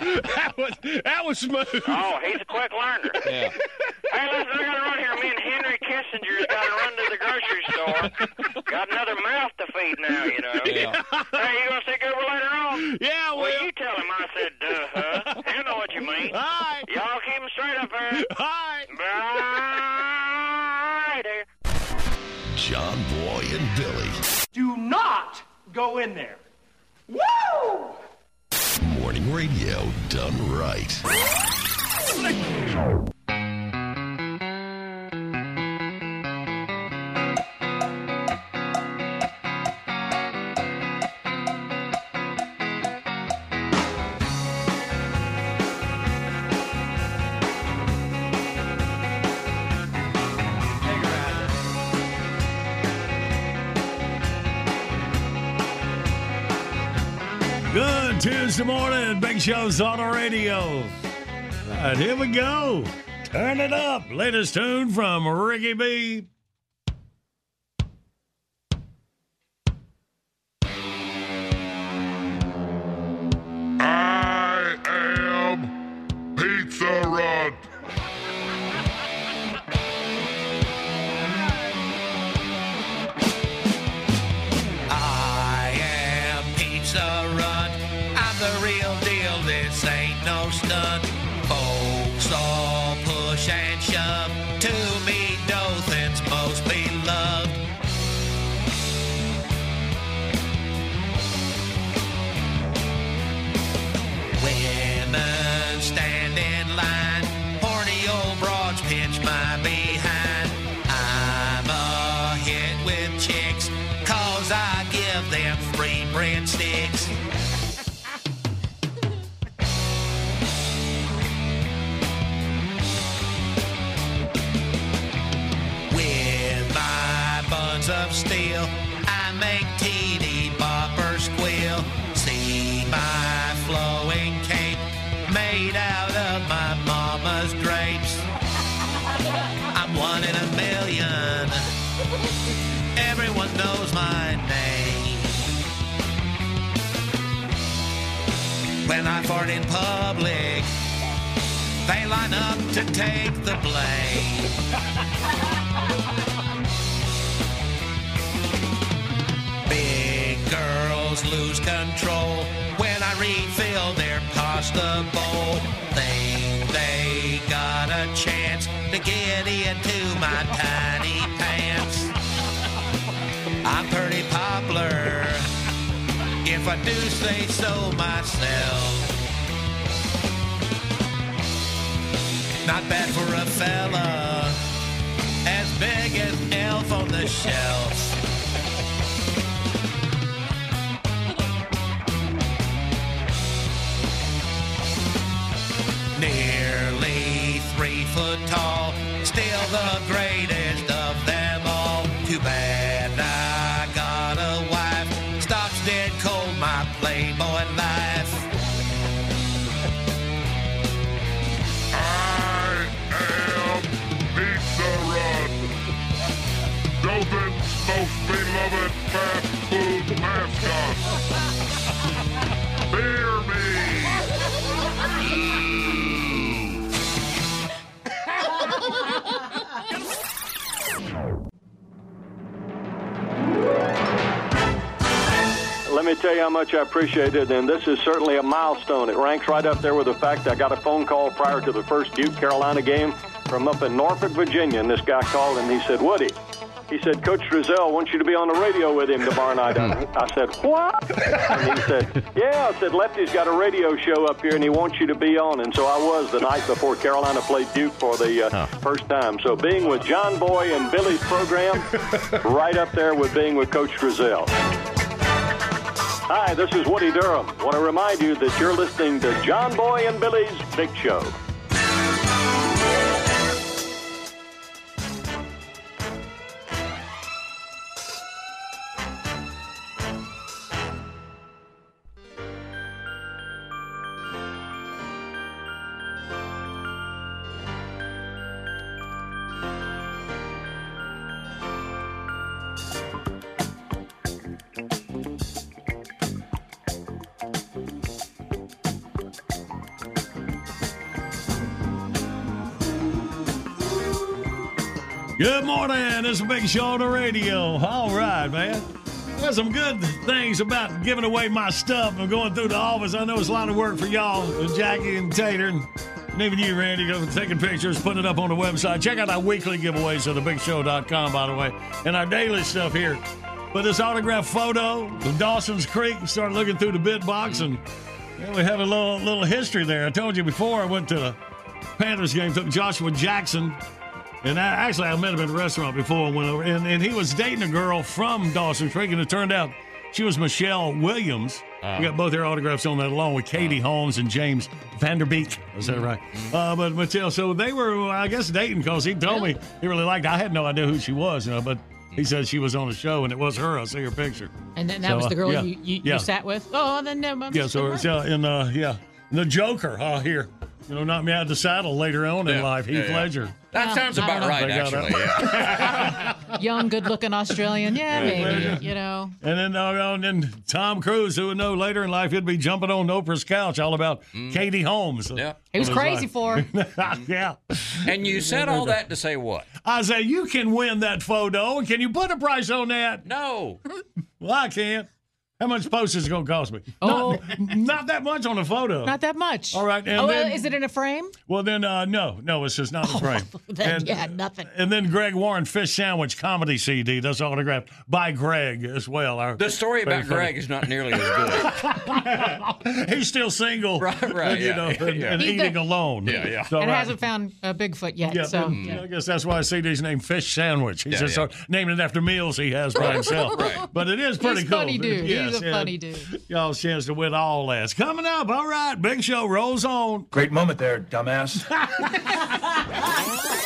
that was that was smooth. oh, he's a quick learner. Yeah. Hey, listen, I gotta run here. Me and Henry Kissinger's gotta run to the grocery store. Got another mouth to feed now, you know. Yeah. Hey, you gonna see Goober later on? Yeah, well. you tell him I said, duh, huh? You know what you mean. Hi. Y'all keep him straight up there. Hi. Bye go in there. Woo! Morning radio done right. Tuesday morning. Big Show's on the radio. All right, here we go. Turn it up. Latest tune from Ricky B. Nearly three foot tall, still the greatest of them all. Too bad tell you how much I appreciate it, and this is certainly a milestone. It ranks right up there with the fact I got a phone call prior to the first Duke Carolina game from up in Norfolk, Virginia, and this guy called and he said, Woody, he said, Coach Driesell wants you to be on the radio with him tomorrow night. I, I said, what? And he said, yeah. I said, Lefty's got a radio show up here and he wants you to be on. And so I was the night before Carolina played Duke for the uh, first time. So being with John Boy and Billy's program, right up there with being with Coach Driesell. Hi, this is Woody Durham. I Want to remind you that you're listening to John Boy and Billy's Big Show. A big show on the radio. All right, man. There's some good things about giving away my stuff and going through the office. I know it's a lot of work for y'all, Jackie and Tater, and, even you, Randy, taking pictures, putting it up on the website. Check out our weekly giveaways at thebigshow.com, by the way, and our daily stuff here. But this autograph photo of Dawson's Creek, started looking through the bid box, and yeah, we have a little little history there. I told you before I went to the Panthers game, took Joshua Jackson and I, actually, I met him at a restaurant before I went over, and, and he was dating a girl from Dawson Creek, and it turned out she was Michelle Williams. Uh. we got both their autographs on that, along with Katie Holmes and James Van Der Beek. Is that right? Uh, but Michelle, so they were, I guess, dating because he told me he really liked. I had no idea who she was, you know, but he said she was on a show, and it was her. I see her picture. And then that So, was the uh, girl yeah, you, you, yeah. you sat with? Oh, then no. I'm Yeah, just- so it's uh, in uh, yeah, the Joker uh, here. You know, knocked me out of the saddle later on in life. Heath yeah, yeah. Ledger. That sounds about right, actually. Yeah. young, good-looking Australian. Yeah, maybe. You know. And then, uh, and then Tom Cruise, who would know later in life he'd be jumping on Oprah's couch, all about Katie Holmes. Yeah, He was crazy for her. yeah. And you said all that to say what? I say you can win that photo, and can you put a price on that? No. Well, I can't. How much postage is going to cost me? Oh. Not, not that much on a photo. Not that much. All right, and oh, well, then- is it in a frame? well, then, uh, no, no, it's just not in a frame. Then, And- yeah, nothing. And then Greg Warren Fish Sandwich Comedy CD. That's autographed by Greg as well. Our The story about very Greg is not nearly as good. He's still single. Right, right, You yeah, know, yeah, and, yeah. and eating the- alone. Yeah, yeah. So, and uh, hasn't found a Bigfoot yet. Yeah, so then, I guess that's why I CD's named Fish Sandwich. He's Yeah, just yeah. started naming it after meals he has by himself. Right. But it is pretty He's a cool. funny dude. He's a funny dude. Y'all's chance to win all that. Coming up, all right, big show rolls on. Great moment there, dumbass.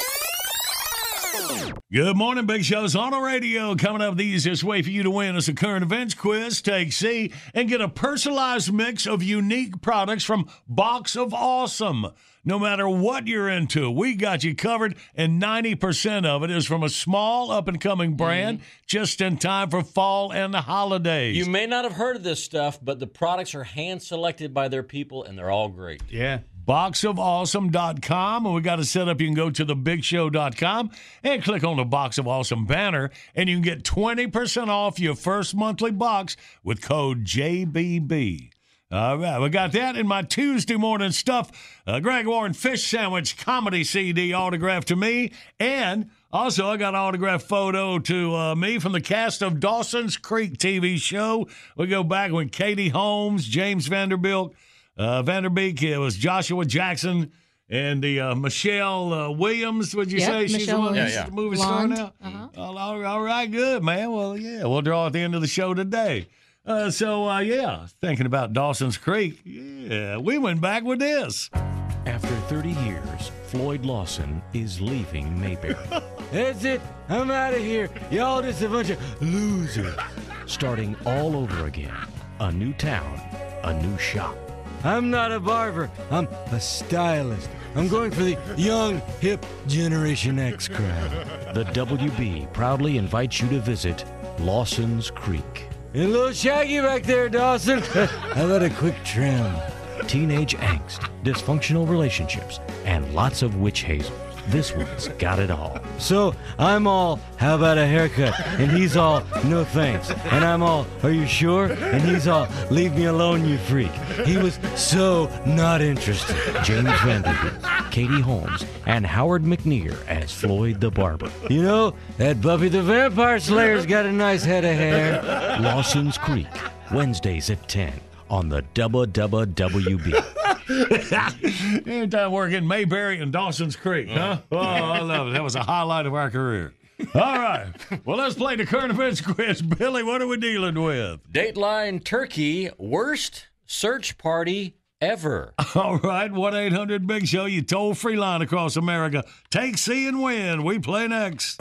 Good morning, Big Show's on the radio. Coming up, the easiest way for you to win is a current events quiz. Take C and get a personalized mix of unique products from Box of Awesome. No matter what you're into, we got you covered, and 90% of it is from a small up and coming mm-hmm. brand just in time for fall and the holidays. You may not have heard of this stuff, but the products are hand selected by their people, and they're all great. Yeah. Boxofawesome.com. And we got it set up. You can go to thebigshow.com and click on the Box of Awesome banner, and you can get 20% off your first monthly box with code JBB. All right, we got that in my Tuesday morning stuff. Uh, Greg Warren Fish Sandwich Comedy CD autographed to me. And also, I got an autographed photo to uh, me from the cast of Dawson's Creek TV show. We go back when Katie Holmes, James Vanderbilt, uh, Van Der Beek, it was Joshua Jackson, and the uh, Michelle uh, Williams. Would you Yep, say she's the one Williams. that's the movie Blonde. star now? Uh-huh. All, all- all right, good man. Well, yeah, we'll draw at the end of the show today. Uh, so uh, yeah, thinking about Dawson's Creek. Yeah, we went back with this. After 30 years, Floyd Lawson is leaving Mayberry. That's it. I'm out of here. Y'all just a bunch of losers. Starting all over again. A new town, a new shop. I'm not a barber. I'm a stylist. I'm going for the young, hip Generation X crowd. The WB proudly invites you to visit Lawson's Creek. And a little shaggy back there, Dawson. How about a quick trim? Teenage angst, dysfunctional relationships, and lots of witch hazels. This one's got it all. So I'm all, how about a haircut? And he's all, no thanks. And I'm all, are you sure? And he's all, leave me alone, you freak. He was so not interested. James Vanderbilt, Katie Holmes, and Howard McNear as Floyd the Barber. You know, that Buffy the Vampire Slayer's got a nice head of hair. Lawson's Creek, Wednesdays at 10 on the Dubba Dubba WB. Anytime working Mayberry and Dawson's Creek, huh? Oh, I love it. That was a highlight of our career. All right. Well, let's play the current events quiz. Billy, what are we dealing with? Dateline Turkey, worst search party ever. All right. 1 800 Big Show, you toll free line across America. Take C and win. We play next.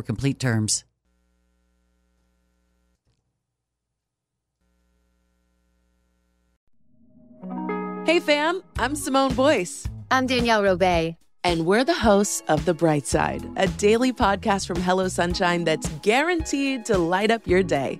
complete terms. Hey fam, I'm Simone Boyce. I'm Danielle Robay. And we're the hosts of The Bright Side, a daily podcast from Hello Sunshine that's guaranteed to light up your day.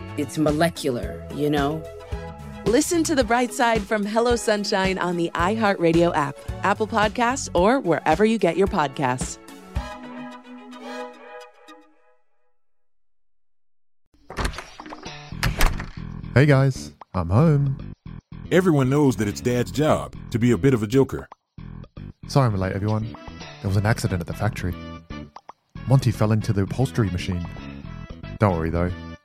it's molecular, you know? Listen to The Bright Side from Hello Sunshine on the iHeartRadio app, Apple Podcasts, or wherever you get your podcasts. Hey guys, I'm home. Everyone knows that it's Dad's job to be a bit of a joker. Sorry I'm late, everyone. There was an accident at the factory. Monty fell into the upholstery machine. Don't worry though,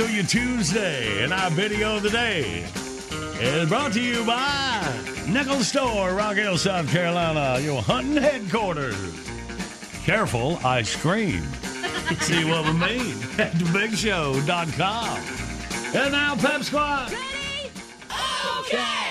Through you Tuesday, and our video of the day is brought to you by Nickel Store, Rock Hill, South Carolina, your hunting headquarters. Careful ice cream. See what we mean at thebigshow.com. And now, Pep Squad. Ready? Okay.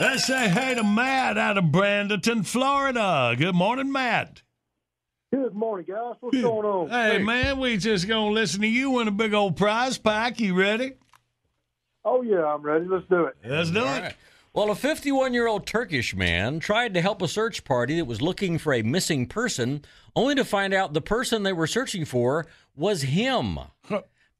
Let's say hey to Matt out of Bradenton, Florida. Good morning, Matt. Good morning, guys. What's going on? Hey, man, we just gonna listen to you win a big old prize pack. You ready? Oh yeah, I'm ready. Let's do it. Let's do All it. right. Well, a 51 year old Turkish man tried to help a search party that was looking for a missing person, only to find out the person they were searching for was him.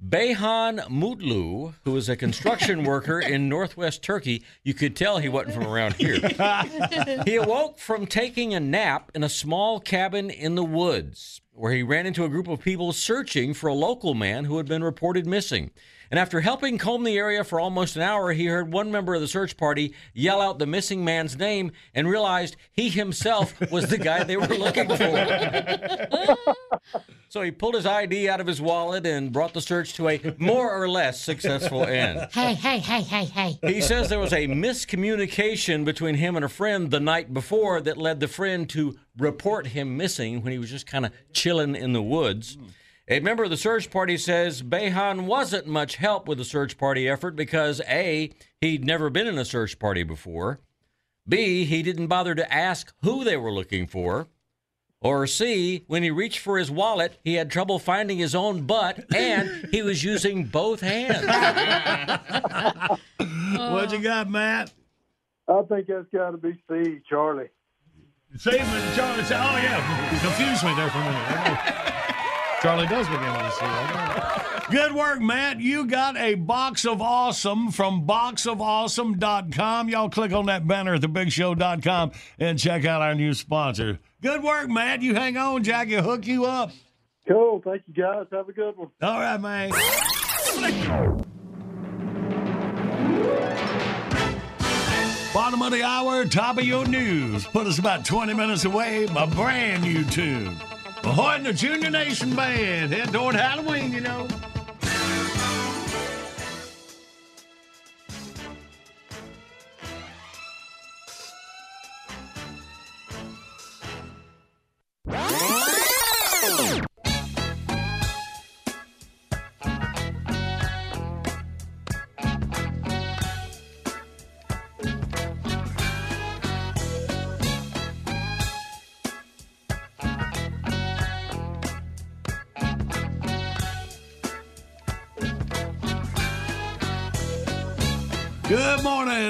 Beyhan Mutlu, who was a construction worker in northwest Turkey, you could tell he wasn't from around here. he awoke from taking a nap in a small cabin in the woods, where he ran into a group of people searching for a local man who had been reported missing. And after helping comb the area for almost an hour, he heard one member of the search party yell out the missing man's name and realized he himself was the guy they were looking for. so he pulled his ID out of his wallet and brought the search to a more or less successful end. Hey, hey, hey, hey, hey. He says there was a miscommunication between him and a friend the night before that led the friend to report him missing when he was just kind of chilling in the woods. Hmm. A member of the search party says Beyhan wasn't much help with the search party effort because A, he'd never been in a search party before, B, he didn't bother to ask who they were looking for, or C, when he reached for his wallet, he had trouble finding his own butt and he was using both hands. what you got, Matt? I think that's got to be C, Charlie. See, but Charlie said, oh, yeah, confused me there for a minute. Charlie does begin with a C. I know. Good work, Matt. You got a box of awesome from boxofawesome.com. Y'all click on that banner at thebigshow.com and check out our new sponsor. Good work, Matt. You hang on, Jackie. Hook you up. Cool. Thank you, guys. Have a good one. All right, man. Bottom of the hour, top of your news. Put us about 20 minutes away. My brand new tune. Ahoy the Junior Nation Band. Head toward Halloween, you know.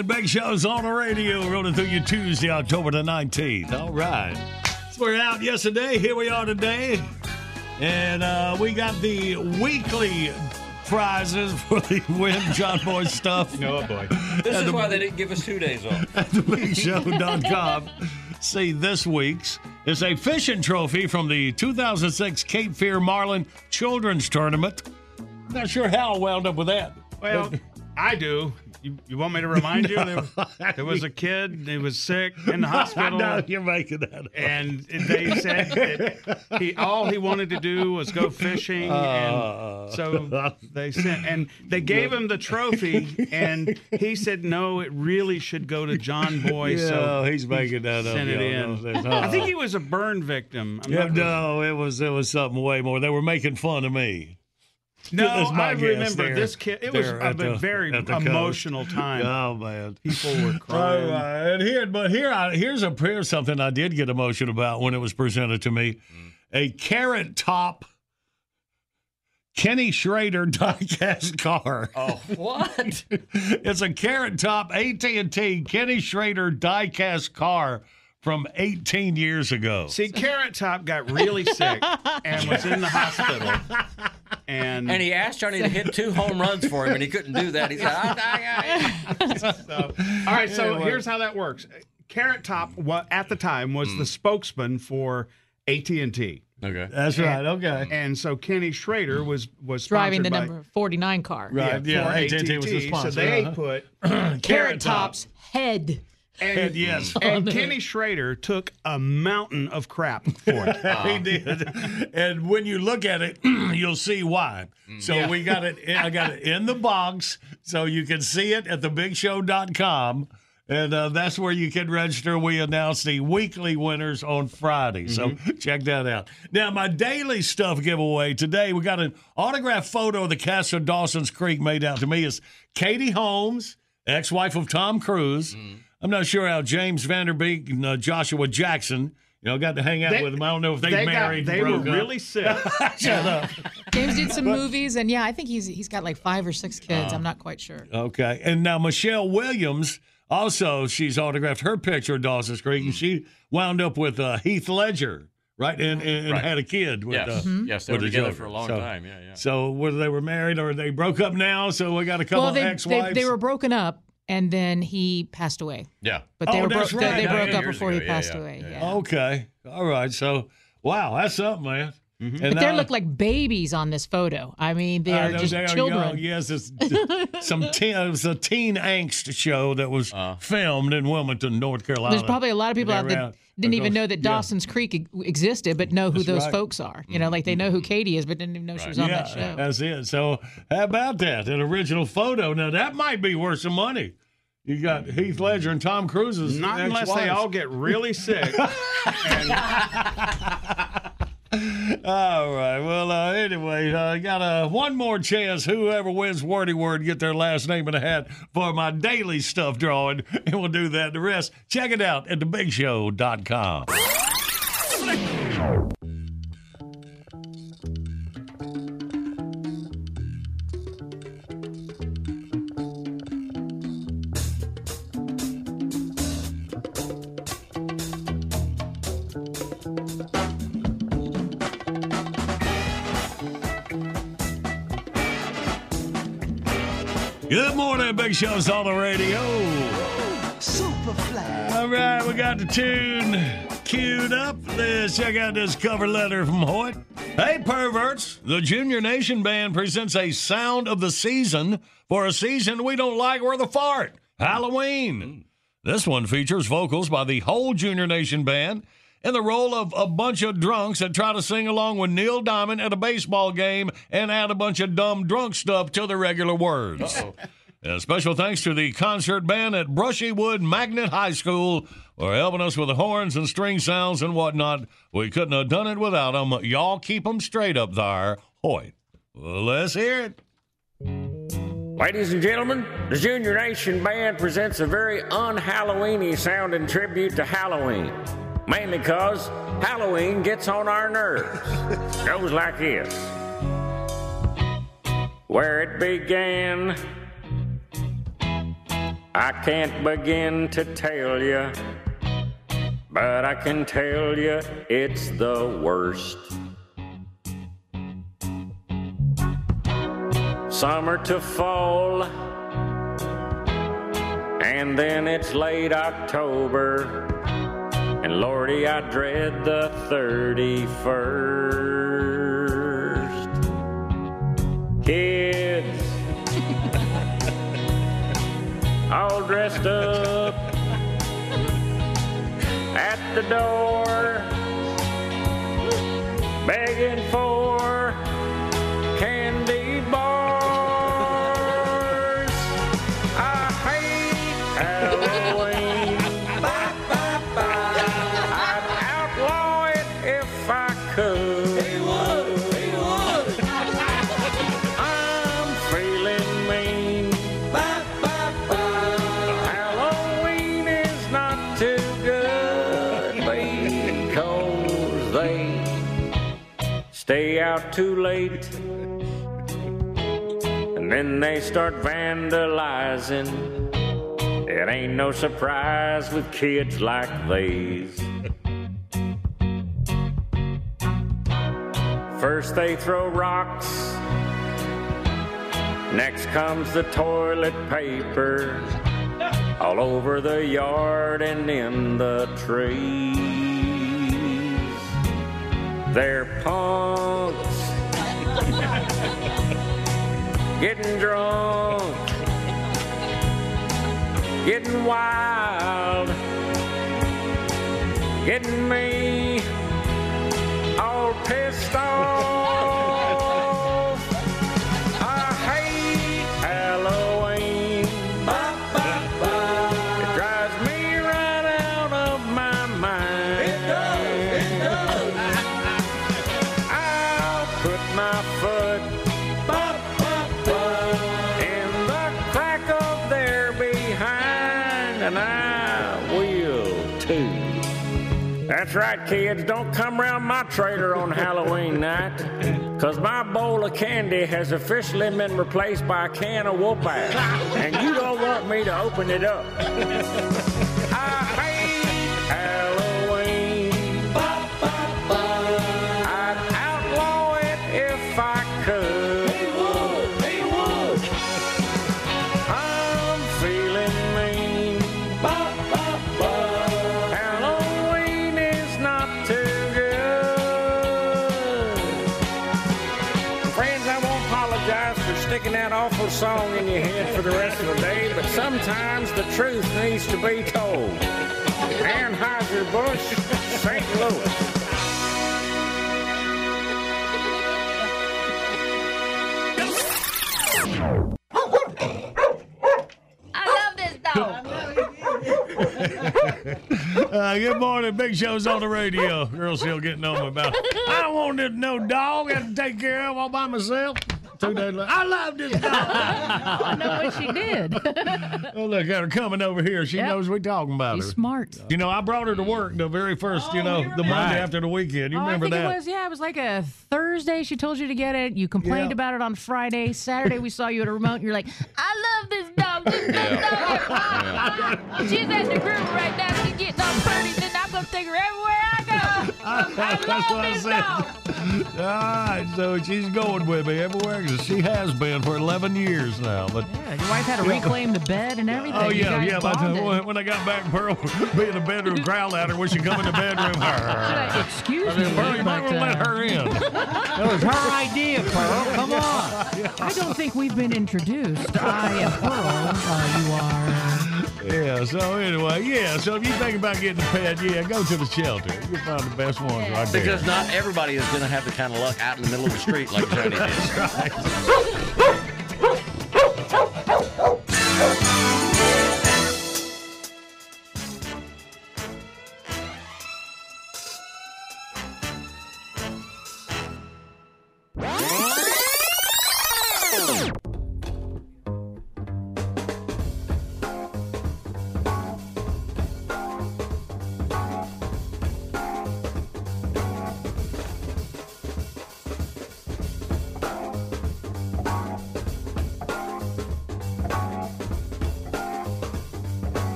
Good morning. Big Show's on the radio, rolling through you Tuesday, October the 19th. All right. So we're out yesterday. Here we are today. And uh, we got the weekly prizes for the Win John Boy stuff. Oh, boy. This is the- why they didn't give us two days off. at thebigshow.com. See this week's is a fishing trophy from the 2006 Cape Fear Marlin Children's Tournament. Not sure how I wound up with that. Well, I do. You, you want me to remind you? There, there was a kid. He was sick in the hospital. Know you're making that. Up. And they said that he all he wanted to do was go fishing, Uh. and so they sent and they gave him the trophy, and he said no, it really should go to John Boy. so he's making that up, Sent it in. know that. I think he was a burn victim. I'm Yeah, no, it was it was something way more. They were making fun of me. No, That's my I guess remember there- this kid. It was a the- very at the coast. emotional time. Oh man, people were crying. All right, and here, but here, I, here's a here's something I did get emotional about when it was presented to me: mm. a carrot top Kenny Schrader diecast car. Oh, what? it's a Carrot Top AT&T Kenny Schrader diecast car from 18 years ago. See, Carrot Top got really sick and was in the hospital. And, And he asked Johnny to hit two home runs for him, and he couldn't do that. He said, I, I, so, all right, so Anyway. here's how that works. Carrot Top, at the time, was the spokesman for AT and T. Okay, That's right. Okay. And so Kenny Schrader was was Driving the by- number 49 car. Right, yeah, for AT&T was the AT&T, sponsor, So they uh-huh. put Carrot Top's head. And, yes. and Kenny Schrader took a mountain of crap for it. he uh-huh. did. And when you look at it, you'll see why. Mm. So Yeah. we got it. I got it in the box, so you can see it at thebigshow.com. And uh, that's where you can register. We announce the weekly winners on Friday. So mm-hmm. check that out. Now, my daily stuff giveaway today, we got an autographed photo of the cast of Dawson's Creek made out to me. Is Katie Holmes, ex wife of Tom Cruise. Mm-hmm. I'm not sure how James Van Der Beek and uh, Joshua Jackson, you know, got to hang out They- with him. I don't know if they, they got- married. they broke were up. really sick. Shut up. James did some movies, and yeah, I think he's he's got like five or six kids. Uh, I'm not quite sure. Okay. And now Michelle Williams, also, she's autographed her picture of Dawson's Creek, and she wound up with uh, Heath Ledger, right? And, and, and Right. had a kid with Yes. uh, Mhm. Yes, they with were the together Joker. for a long So- time. Yeah, yeah. So whether they were married or they broke up now, so we got a couple well, they, of they ex-wives. they were broken up, and then he passed away. Yeah. But they Oh, were bro- that's they, they Yeah, broke up years before he. Yeah, passed yeah, away. yeah, Yeah. Okay. All right. So, wow, that's something, man. Mm-hmm. And But they uh, look like babies on this photo. I mean, they I are know just they are children. young. Yes, it's some teen, it was a teen angst show that was Uh. filmed in Wilmington, North Carolina. There's probably a lot of people out there that didn't even know that yeah. Dawson's Creek e- existed, but know who That's those right. folks are. You know, like they know who Katie is, but didn't even know she was on yeah, that show. that's it. So how about that? An original photo. Now that might be worth some money. You got Heath Ledger and Tom Cruise's Not unless they all get really sick. All right. Well, uh, anyway, uh, got uh, one more chance. Whoever wins Wordy Word get their last name in a hat for my daily stuff drawing, and we'll do that. The rest, check it out at thebigshow.com. Good morning, Big Show's on the radio. Superfly. All right, we got the tune queued up. Let's check out this cover letter from Hoyt. Hey, perverts! The Junior Nation Band presents a sound of the season for a season we don't like worth a fart Halloween. This one features vocals by the whole Junior Nation Band in the role of a bunch of drunks that try to sing along with Neil Diamond at a baseball game and add a bunch of dumb drunk stuff to the regular words. And uh, special thanks to the concert band at Brushywood Magnet High School for helping us with the horns and string sounds and whatnot. We couldn't have done it without them. Y'all keep them straight up there. Hoyt. Let's hear it. Ladies and gentlemen, the Junior Nation Band presents a very un-Halloweeny sounding tribute to Halloween. Mainly because Halloween gets on our nerves. Goes like this. Where it began, I can't begin to tell you, but I can tell you it's the worst. Summer to fall, and then it's late October. And Lordy, I dread the 31st. Kids, all dressed up. At the door, begging for too late and then they start vandalizing. It ain't no surprise with kids like these. First they throw rocks, next comes the toilet paper, all over the yard and in the trees. They're punks, getting drunk, getting wild, getting me all pissed off. Kids. Don't come around my trailer on Halloween night. Cause my bowl of candy has officially been replaced by a can of whoop ass. And you don't want me to open it up. Song in your head for the rest of the day, but sometimes the truth needs to be told. Anheuser-Busch, St. Louis. I love this dog. Uh, good morning. Big Show's on the radio. Girl's still getting on me about I don't want this no dog. I have to take care of all by myself. Two days later, I love this dog. I know what she did. oh, look at her coming over here. She Yep. knows we're talking about her. She's her. smart. You know, I brought her to work the very first, you oh, know, the Monday Right. after the weekend. You oh, remember I think that? it was yeah, it was like a Thursday. She told you to get it. You complained Yeah. about it on Friday. Saturday we saw you at a remote. and You're like, I love this dog. This this dog. She's at the group right now. She's getting all pretty. Then I'm gonna take her everywhere I go. That's what I said. All right, so she's going with me everywhere 'cause she has been for 11 years now. But Yeah, your wife had to Yeah. reclaim the bed and everything. Oh yeah, yeah. By the time, when when I got back, Pearl be in the bedroom, growl at her when she come in the bedroom. Should excuse I said, me, Pearl, you might but, want to let uh, her in. That was her idea, Pearl. Come on. I don't think we've been introduced. I am Pearl. Uh, you are. Yeah. So anyway, yeah. So if you think about getting a pet, yeah, go to the shelter. You'll find the best ones right there. Because not everybody is going to have the kind of luck out in the middle of the street like Johnny did.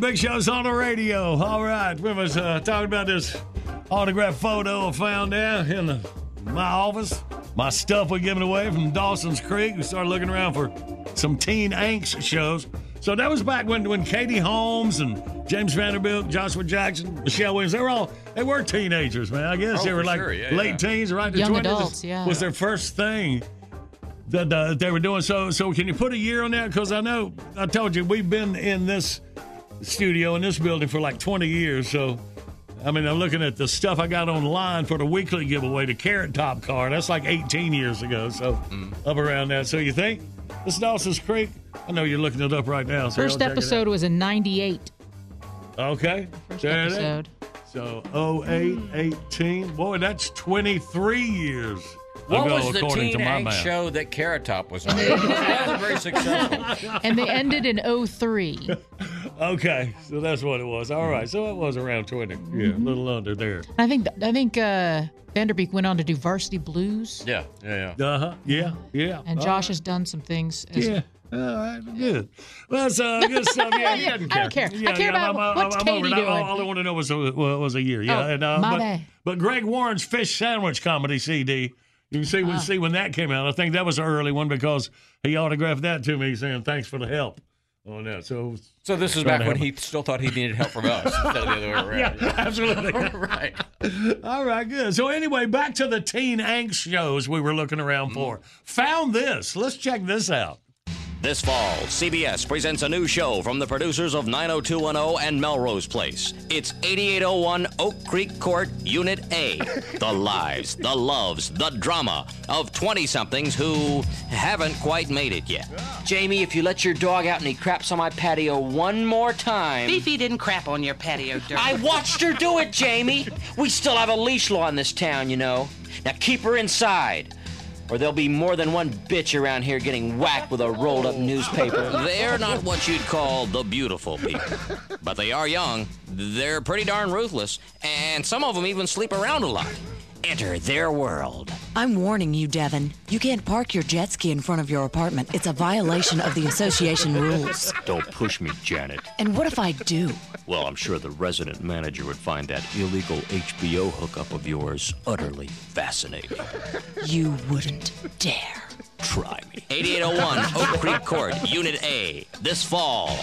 morning. Big Show's on the radio. All right. We was uh, talking about this autograph photo I found there in the, my office. My stuff we're giving away from Dawson's Creek. We started looking around for some teen angst shows. So that was back when, when Katie Holmes and James Vanderbilt, Joshua Jackson, Michelle Williams, they were all, they were teenagers, man. I guess Oh, they were like sure. Yeah, late yeah. teens, right? Young 20s adults, yeah. Was their first thing that uh, they were doing. So, so can you put a year on that? Because I know I told you we've been in this studio in this building for like 20 years. So, I mean, I'm looking at the stuff I got online for the weekly giveaway, the Carrot Top car. That's like 18 years ago. So, Mm. up around that. So, you think this is Dawson's Creek? I know you're looking it up right now. So First I'll check it episode was in 98. Okay. First There it is. episode. So, 08, 18. Boy, that's 23 years. What ago, was the according teen to my angst math. show that Carrot Top was on? it wasn't very successful. And they ended in 03. Okay, so that's what it was. All right, so it was around 20. Yeah, a little under there. I think I think uh, Van Der Beek went on to do Varsity Blues, Yeah, yeah, yeah. Uh huh. Yeah, yeah. and Josh right. has done some things. As, Yeah. All right, good. Well, that's uh, good stuff. Yeah, Yeah, I don't care. I Yeah, care yeah, about I'm, what's I'm, I'm Katie it. All, doing. all I want to know was a, was a year. Yeah, Oh, and, uh, my but, bad. but Greg Warren's fish sandwich comedy CD. You can see when Ah. see when that came out. I think that was an early one because he autographed that to me, saying thanks for the help on no! So, So this is back when help he still thought he needed help from us instead of the other way around. Yeah, absolutely. right. All right, good. So anyway, back to the teen angst shows we were looking around for. Mm-hmm. Found this. Let's check this out. This fall, CBS presents a new show from the producers of 90210 and Melrose Place. It's 8801 Oak Creek Court, Unit A. The lives, the loves, the drama of 20 somethings who haven't quite made it yet. Jamie, if you let your dog out and he craps on my patio one more time. Beefy didn't crap on your patio dirt. I watched her do it, Jamie. We still have a leash law in this town, you know. Now keep her inside. Or there'll be more than one bitch around here getting whacked with a rolled up newspaper. They're not what you'd call the beautiful people, but they are young. They're pretty darn ruthless, and some of them even sleep around a lot. Enter their world. I'm warning you, Devin. You can't park your jet ski in front of your apartment. It's a violation of the association rules. Don't push me, Janet. And what if I do? Well, I'm sure the resident manager would find that illegal HBO hookup of yours utterly fascinating. You wouldn't dare. Try me. 8801 Oak Creek Court, Unit A, this fall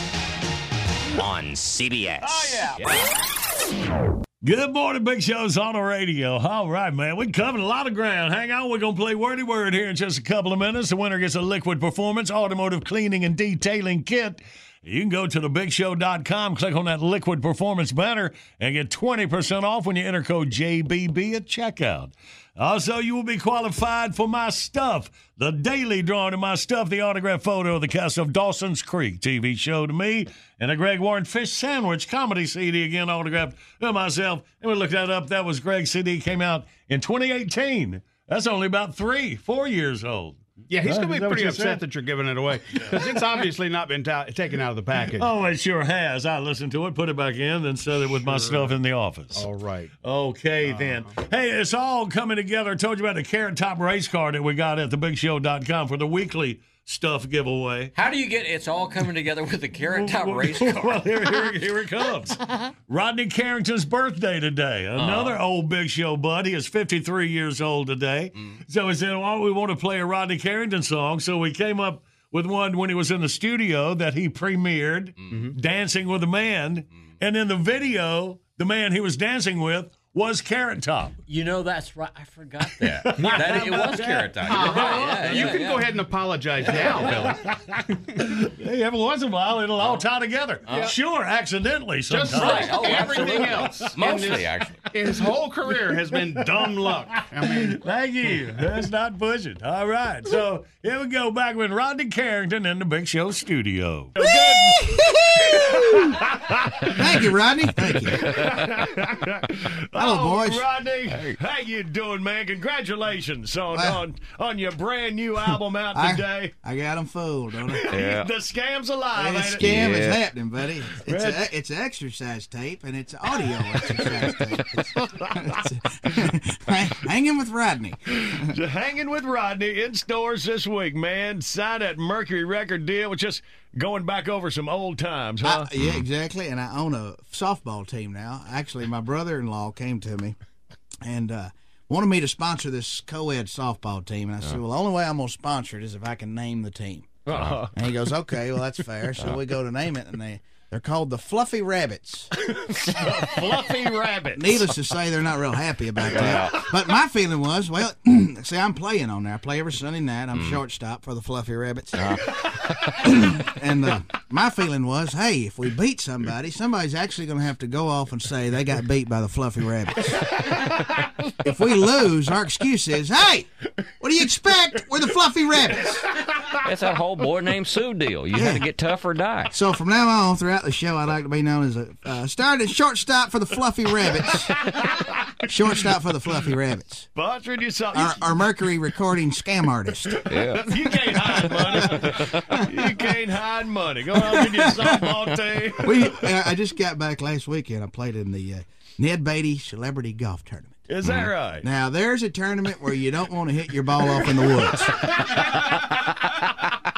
on CBS. Oh, yeah. Good morning, Big Show's on the radio. All right, man. We covered a lot of ground. Hang on, we're going to play Wordy Word here in just a couple of minutes. The winner gets a Liquid Performance Automotive Cleaning and Detailing Kit. You can go to thebigshow.com, click on that Liquid Performance banner, and get 20% off when you enter code JBB at checkout. Also, you will be qualified for my stuff. The daily drawing of my stuff, the autograph photo of the cast of Dawson's Creek TV show to me, and a Greg Warren Fish Sandwich comedy CD, again autographed by myself. And we looked that up. That was Greg's CD, came out in 2018. That's only about three, four years old. Yeah, he's going to be pretty upset said? that you're giving it away because it's obviously not been ta- taken out of the package. Oh, it sure has. I listened to it, put it back in, then set it with my stuff in the office. All right. Okay, uh-huh. then. Hey, it's all coming together. I told you about the Carrot Top race car that we got at thebigshow.com for the weekly stuff giveaway. How do you get it's all coming together with the Carrot Top race car? well, here, here, here it comes. Rodney Carrington's birthday today. Another uh-huh. old Big Show bud. He is 53 years old today. Mm. So we said, well, we want to play a Rodney Carrington song. So we came up with one when he was in the studio that he premiered, mm-hmm. Dancing with a Man. Mm. And in the video, the man he was dancing with was Carrot Top. You know, that's right. I forgot that. that it was Carrot Top. Uh-huh. You're right. Yeah, you yeah, can yeah. go ahead and apologize now, Billy. Hey, every once in a while, it'll all tie together. Uh-huh. Yeah. Sure, accidentally sometimes. Just like Oh, everything else. Mostly, this- actually. His whole career has been dumb luck. I mean, Thank you. That's not pushing. All right. So here we go back with Rodney Carrington in the Big Show studio. Thank you, Rodney. Thank you. Hello, Oh, boys. Rodney, how you doing, man? Congratulations on Well- on, on your brand new album out I, today. I got them fooled, don't I? the scam's alive. The ain't it? scam is happening, buddy. It's Right. a, it's an exercise tape and it's audio exercise tape. It's, it's hanging with Rodney. So hanging with Rodney in stores this week, man. Signed that Mercury record deal, which just going back over some old times, huh? I- yeah, exactly. And I own a softball team now. Actually, my brother-in-law came to me and uh, wanted me to sponsor this co-ed softball team. And I said, well, the only way I'm going to sponsor it is if I can name the team. Uh-huh. And he goes, okay, well, that's fair. So we go to name it, and they, they're called the Fluffy Rabbits. Fluffy Rabbits. Needless to say, they're not real happy about that. But my feeling was, well, see, I'm playing on there. I play every Sunday night. I'm shortstop for the Fluffy Rabbits. and uh, my feeling was, hey, if we beat somebody, somebody's actually going to have to go off and say they got beat by the Fluffy Rabbits. if we lose, our excuse is, hey, what do you expect? We're the Fluffy Rabbits. That's that whole boy named Sue deal. You had to get tough or die. So from now on, throughout the show, I'd like to be known as a uh, started shortstop for the Fluffy Rabbits. shortstop for the Fluffy Rabbits. Sponsoring you something. Our, our Mercury recording scam artist. Yeah. You can't hide money. You can't hide money. Go on with your softball team. we, I I just got back last weekend. I played in the uh, Ned Beatty Celebrity Golf Tournament. Is that right? Now, there's a tournament where you don't want to hit your ball off in the woods.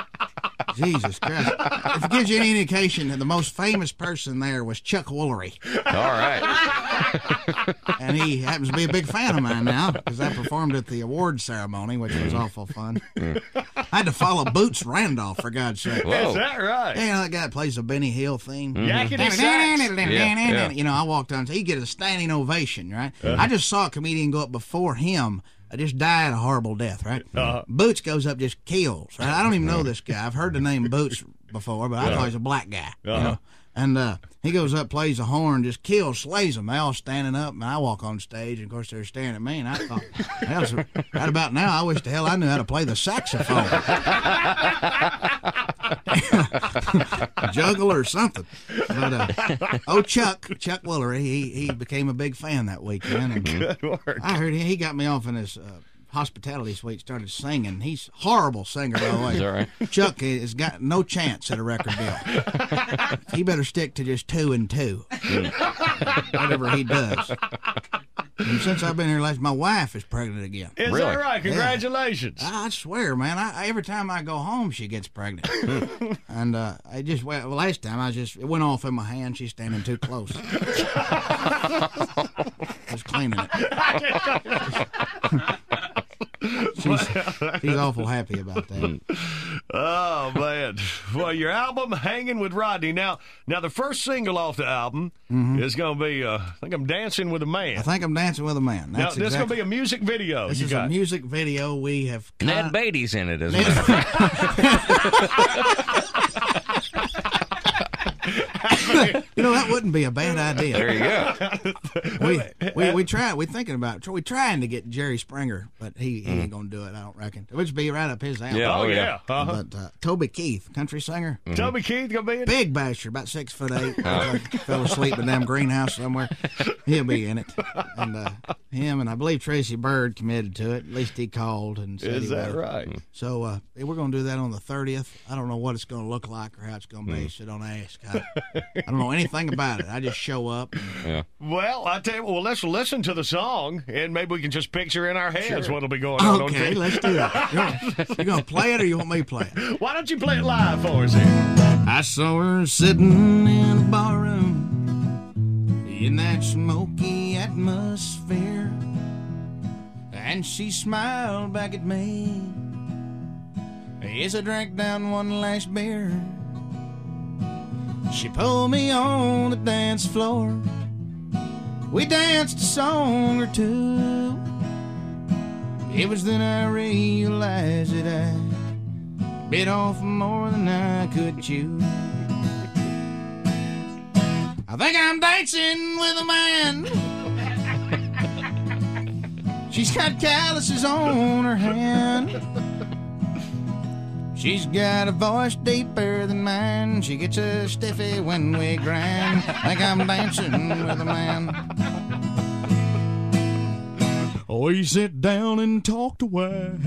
Jesus Christ. If it gives you any indication that the most famous person there was Chuck Woolery. All right. And he happens to be a big fan of mine now because I performed at the award ceremony, which was awful fun. I had to follow Boots Randolph, for God's sake. Is that right? Yeah, you know, that guy plays the Benny Hill theme. Yakety sax. Yeah, yeah. You know, I walked on, he get a standing ovation, right? Uh-huh. I just saw a comedian go up before him. I just died a horrible death, right? Uh-huh. Boots goes up, just kills. Right? I don't even know this guy. I've heard the name Boots before, but I thought he was a black guy. Uh-huh. know? And uh, he goes up, plays the horn, just kills, slays them. They all standing up, and I walk on stage, and of course they're staring at me, and I thought, that was right about now. I wish the hell I knew how to play the saxophone, juggle or something. But uh, oh, Chuck, Chuck Woolery, he he became a big fan that weekend. And, Good work. I heard he, he got me off in this. uh, hospitality suite, started singing. He's a horrible singer, by the way. Is that right? Chuck has got no chance at a record deal. he better stick to just two and two, whatever he does. And since I've been here last, my wife is pregnant again. Is Really? that right? Congratulations. I swear, man. I, every time I go home, she gets pregnant. and uh, I just well, last time I just it went off in my hand. She's standing too close. just cleaning it. she's, she's awful happy about that. Oh man! Well, your album "Hanging with Rodney." Now, now the first single off the album is going to be. Uh, I think I'm dancing with a man. Mm-hmm. I think I'm dancing with a man. now, That's this is going to be a music video. this you is got. a music video we have. Ned con- Beatty's in it, isn't it? you know that wouldn't be a bad idea. There you go. we we we try we thinking about we trying to get Jerry Springer, but he, he Mm. ain't gonna do it. I don't reckon. It would be right up his alley. Yeah, oh oh, yeah. yeah. Uh-huh. But uh, Toby Keith, country singer, Toby Keith going to be in big basher, about six foot eight, like fell asleep in a damn greenhouse somewhere. He'll be in it, and uh, him and I believe Tracy Byrd committed to it. At least he called and said Is he that would. right? So uh, we're gonna do that on the thirtieth. I don't know what it's gonna look like or how it's gonna Mm. be. So don't ask. I, I don't know anything about it. I just show up. Yeah. Well, I tell you, what, well, let's listen to the song, and maybe we can just picture in our heads what'll be going on. Okay, on let's do that. You gonna, you gonna play it or you want me to play it? Why don't you play it live for us here? I saw her sitting in a barroom in that smoky atmosphere, and she smiled back at me as I drank down one last beer. She pulled me on the dance floor. We danced a song or two. It was then I realized that I bit off more than I could chew. I think I'm dancing with a man. She's got calluses on her hand. She's got a voice deeper than mine. She gets a stiffy when we grind. Think I'm dancing with a man. Oh we sit down and talked a while.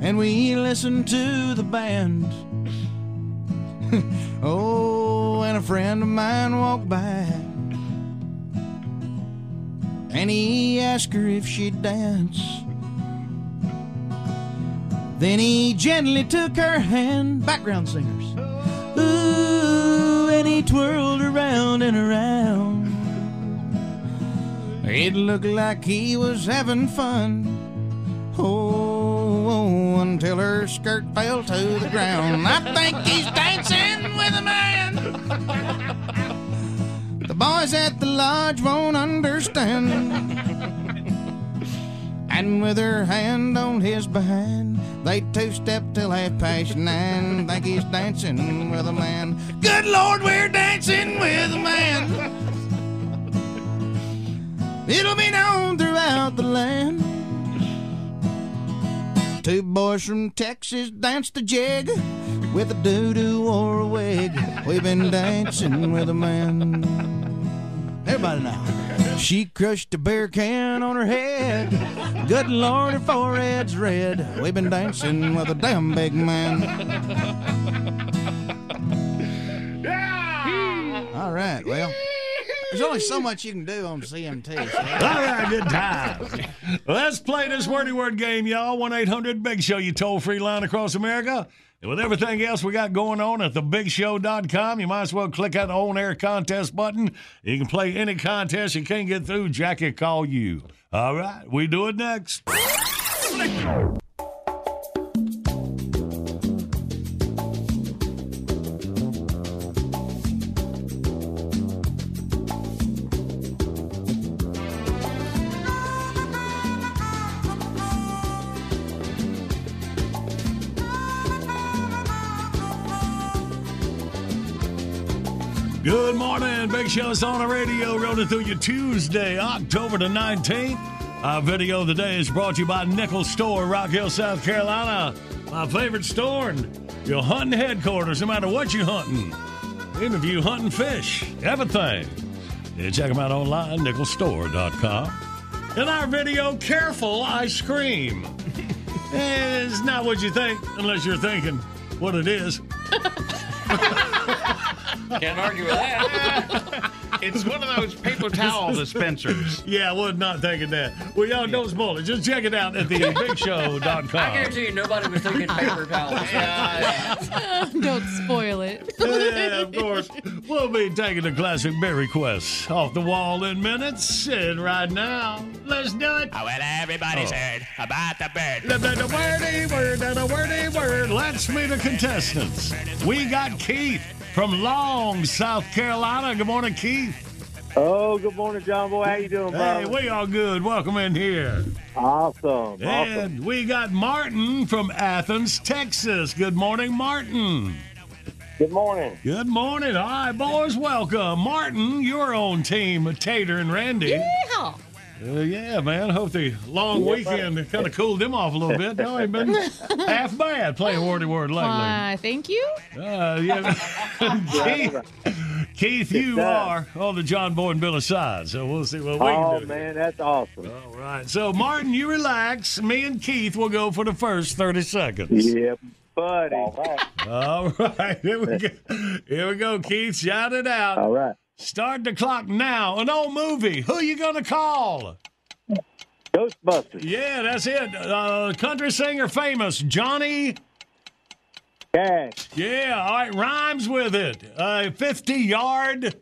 and we listen to the band. oh, and a friend of mine walked by. And he asked her if she'd dance. Then he gently took her hand, background singers. Ooh, and he twirled around and around. It looked like he was having fun. Oh, oh until her skirt fell to the ground. I think he's dancing with a man. The boys at the lodge won't understand. And with her hand on his behind, they two step till half past nine. Think he's dancing with a man. Good Lord, we're dancing with a man. It'll be known throughout the land. Two boys from Texas danced the jig with a doo-doo or a wig. We've been dancing with a man. Everybody now. She crushed a beer can on her head. Good Lord, her forehead's red. We've been dancing with a damn big man. Yeah! All right, well, there's only so much you can do on CMT. So. All right, good times. Let's play this wordy word game, y'all. 1 800 Big Show, you toll free line across America. And with everything else we got going on at thebigshow.com, you might as well click that on air contest button. You can play any contest you can't get through. Jackie call you. All right, we do it next. Good morning, Big Show's on the radio, rolling through you Tuesday, October the 19th. Our video of the day is brought to you by Nichols Store, Rock Hill, South Carolina. My favorite store and your hunting headquarters, no matter what you're hunting. Even if you hunting fish, everything. Yeah, check them out online, nickelstore.com. In our video, Careful Ice Cream. it's not what you think, unless you're thinking what it is. Can't argue with that. It's one of those paper towel dispensers. Yeah, I was not thinking that. Well, y'all don't spoil it. Just check it out at thebigshow.com. I guarantee you nobody was thinking paper towels. Don't spoil it. yeah, of course. We'll be taking the classic bear requests off the wall in minutes. And right now, let's do it. Oh, well, everybody's Oh. heard about the bird. The, the, the wordy word, the, the wordy word. Let's meet the contestants. We got Keith from Long, South Carolina. Good morning, Keith. Oh, good morning, John Boy. How you doing, Hey, brother? we all good. Welcome in here. Awesome. Awesome. And we got Martin from Athens, Texas. Good morning, Martin. Good morning. Good morning. All right, boys, welcome. Martin, your own on team Tater and Randy. Yeehaw. Uh, yeah, man. Hope the long weekend kind of cooled them off a little bit. No, ain't been half bad playing wordy word lately. Why, thank you. Uh, yeah. Keith, Keith, you are on the John Boy and Bill side, so we'll see what we Oh, can do. man, that's awesome. All right. So, Martin, you relax. Me and Keith will go for the first 30 seconds. Yep, buddy. All right. All right. Here we go. Here we go, Keith. Shout it out. All right. Start the clock now. An old movie. Who you going to call? Ghostbusters. Yeah, that's it. Uh, country singer famous. Johnny. Cash. Yeah, all right. Rhymes with it. Uh, 50 yard.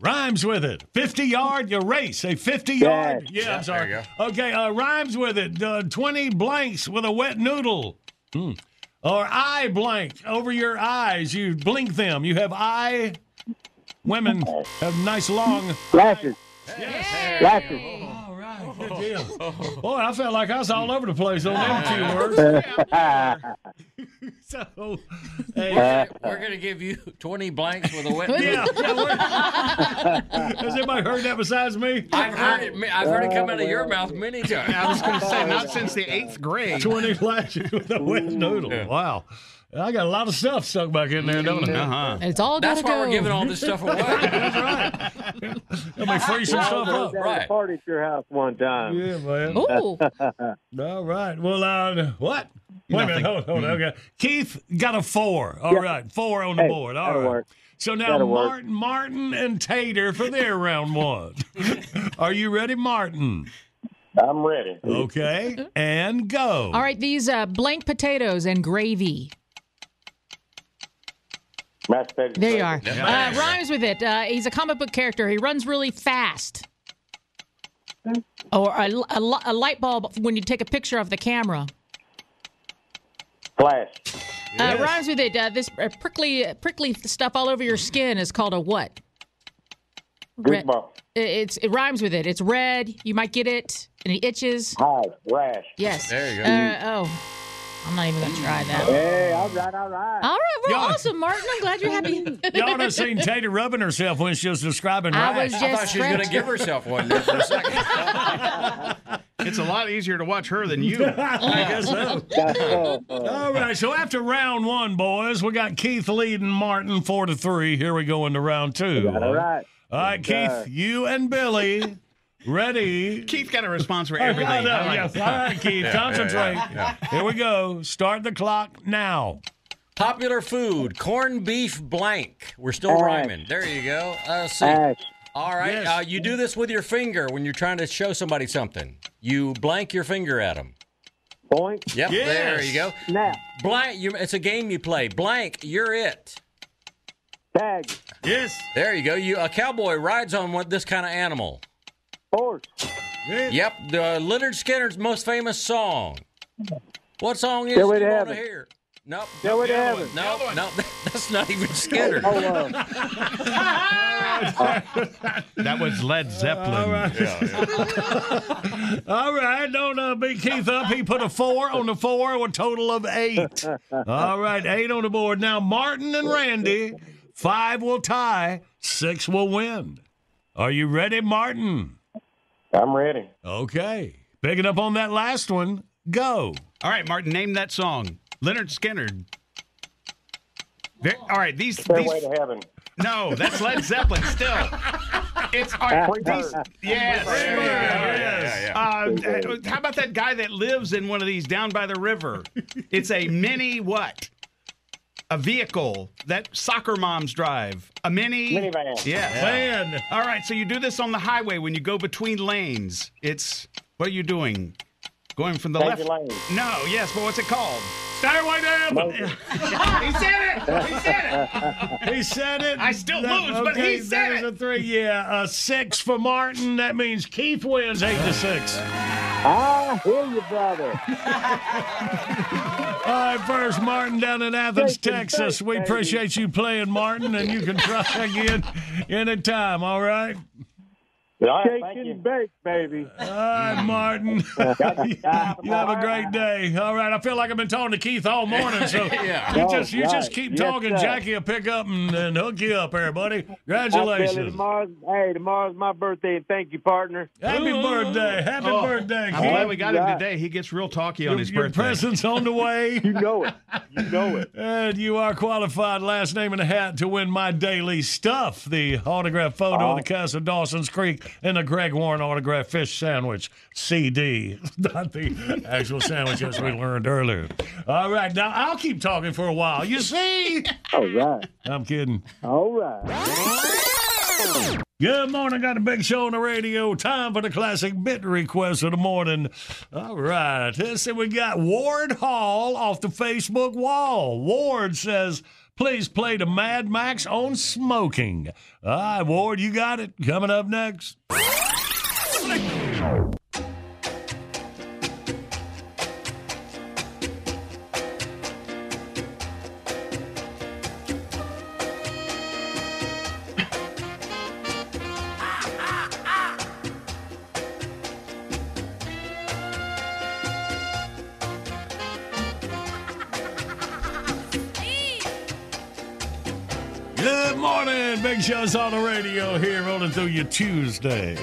Rhymes with it. 50 yard, you race. A 50 yard. Yes. Yeah, I'm sorry. there Okay, uh, rhymes with it. Uh, 20 blanks with a wet noodle. Hmm. Or eye blank over your eyes. You blink them. You have eye. Women have nice long. Lashes. Yes. Lashes. All right, good deal. Boy, I felt like I was all over the place on them two words. so, hey, uh, We're going to give you 20 blanks with a wet yeah, noodle. yeah, Has anybody heard that besides me? I've heard it. I've heard it come out of your mouth many times. I was going to say, not since the eighth grade. 20 lashes with a wet noodle. Wow. I got a lot of stuff stuck back in there, don't I? Uh-huh. It's all That's gotta why go. we're giving all this stuff away. That's right. Let me free some stuff up. down right. party at your house one time. Yeah, man. Ooh. All right. Well, uh, what? Wait a minute. Hold, hold on. Okay. Keith got a four. All right, Four on the Hey, board. All right. work. So now That'll work. Martin, Martin and Tater for their round one. Are you ready, Martin? I'm ready. Okay. And go. All right, these uh, blank potatoes and gravy. Mashed potatoes. There you are. Uh, rhymes with it. Uh, he's a comic book character. He runs really fast. Or a, a, a light bulb when you take a picture of the camera. Flash. Uh, rhymes with it. Uh, this uh, prickly prickly stuff all over your skin is called a what? Red- Goosebumps. it- It's it rhymes with it. It's red. You might get it, and it itches. Hive. Rash. Yes. There you go. Uh, oh, I'm not even gonna try that. Hey, all right, all right. All right, we're Y'all- awesome, Martin. I'm glad you're happy. Y'all done seen Tater rubbing herself when she was describing I rash. was I thought just she was going to give herself one there for a second. It's a lot easier to watch her than you. I guess so. All right, so after round one, boys, we got Keith leading Martin four to three. Here we go into round two. All right. All right, Keith, you and Billy, ready? Keith got a response for I everything. know, I like yes. it. All right, Keith, Yeah, concentrate. yeah, yeah. Here we go. Start the clock now. Popular food, corned beef blank. We're still Ash. rhyming. There you go. Uh, see. Ash. All right. Yes. Uh, you do this with your finger when you're trying to show somebody something. You blank your finger at them. Point. Yep. Yes. There you go. Snap. Blank. You, it's a game you play. Blank. You're it. Tag. Yes. There you go. You a cowboy rides on what this kind of animal. Horse. Yep. The Lynyrd Skynyrd's most famous song. What song is Stairway it you to want to Heaven. hear? Nope. Stairway to The other Heaven. one. No, no, that's not even Skynyrd. Oh, uh, That was Led Zeppelin. All right. All right. Don't uh, beat Keith up. He put a four on the four, a total of eight. All right. Eight on the board. Now, Martin and Randy, five will tie, six will win. Are you ready, Martin? I'm ready. Okay. Picking up on that last one, go. All right, Martin, name that song. Lynyrd Skynyrd. Ve- All right, these. Stairway these to heaven. no, that's Led Zeppelin still. It's all right, these, yes. there you go. Uh, uh, how about that guy that lives in one of these down by the river? It's a mini what? A vehicle that soccer moms drive. A mini Minivan. Yeah. Van. All right, so you do this on the highway when you go between lanes. It's what are you doing? Going from the Changing left. lanes. No, yes, but what's it called? Stairway to heaven. he said it. He said it. He said it. I still That- lose, but he okay, said there's it. a three. Yeah, a six for Martin. That means Keith wins eight to six. I hear you, brother. All right, first Martin down in Athens, Texas. We appreciate you playing, Martin, and you can try again anytime. All right. All right, Shake and you. bake, baby. All right, Martin. you have a great day. All right. I feel like I've been talking to Keith all morning, so Yeah. you oh, just you just keep Yes, talking. sir. Jackie will pick up and, and hook you up there, buddy. Billy, Congratulations. tomorrow's, hey, tomorrow's my birthday, and thank you, partner. Happy birthday. Happy Oh, birthday, I'm glad we got him today. He gets real talky on Your, his your birthday. present's on the way. You know it. You know it. And you are qualified, last name in the hat, to win my daily stuff the autographed photo of the oh. Castle Dawson's Creek and the Greg Warren autographed fish sandwich CD. Not the actual sandwich as we learned earlier. All right, now I'll keep talking for a while. You see? All right. I'm kidding. All right. Good morning. Got a big show on the radio. Time for the classic bit request of the morning. All right. Let's see. We got Ward Hall off the Facebook wall. Ward says, please play the Mad Max on smoking. All right, Ward, you got it. Coming up next. Big Show's on the radio here, rolling through your Tuesday.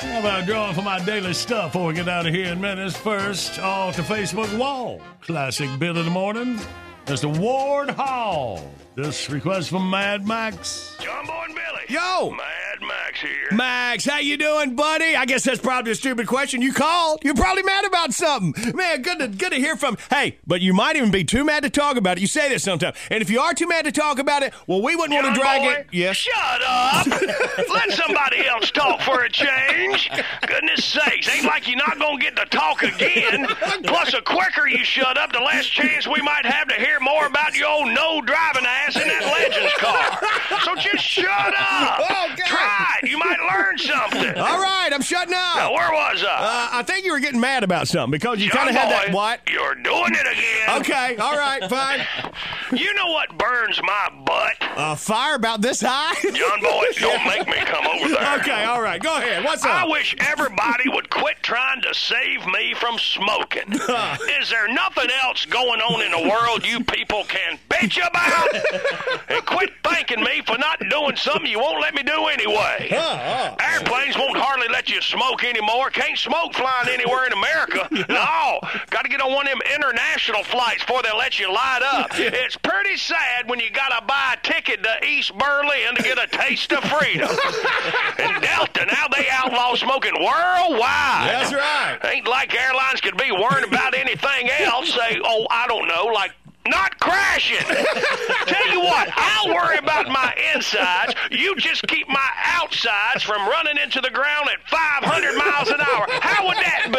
How about drawing for my daily stuff before we get out of here in minutes? First, off the Facebook wall. Classic bit of the morning. Mr. Ward Hall. This request from Mad Max. John Boy and Billy. Yo! Mad Max here. Max, how you doing, buddy? I guess that's probably a stupid question. You called. You're probably mad about something. Man, good to good to hear from. Hey, but you might even be too mad to talk about it. You say this sometimes. And if you are too mad to talk about it, well, we wouldn't want to drag Boy, it. Yes. Shut up. Let somebody else talk for a change. Goodness sakes, ain't like you're not gonna get to talk again. Plus, the quicker you shut up, the less chance we might have to hear more about your old no driving ass in that Legends car. So just shut up. Oh, okay. Try it. You might learn something. All right, I'm shutting up. Now, where was I? Uh, I think you were getting mad about something because you kind of had that. What? You're doing it again. Okay, all right, fine. You know what burns my butt? Uh, fire about this high? John Boy, don't make me come over there. Okay, all right, go ahead. What's up? I wish everybody would quit trying to save me from smoking. Is there nothing else going on in the world you people can bitch about? and quit thanking me for not doing something you won't let me do anyway. Uh. Airplanes won't hardly let you smoke anymore. Can't smoke flying anywhere in America. No, got to get on one of them international flights before they let you light up. It's pretty sad when you got to buy a ticket to East Berlin to get a taste of freedom. and Delta, now they outlaw smoking worldwide. That's right. Ain't like airlines could be worrying about anything else. Say, oh, I don't know, like not crashing. Tell you what, I'll worry about my insides. You just keep my outsides from running into the ground at 500 miles an hour. How would that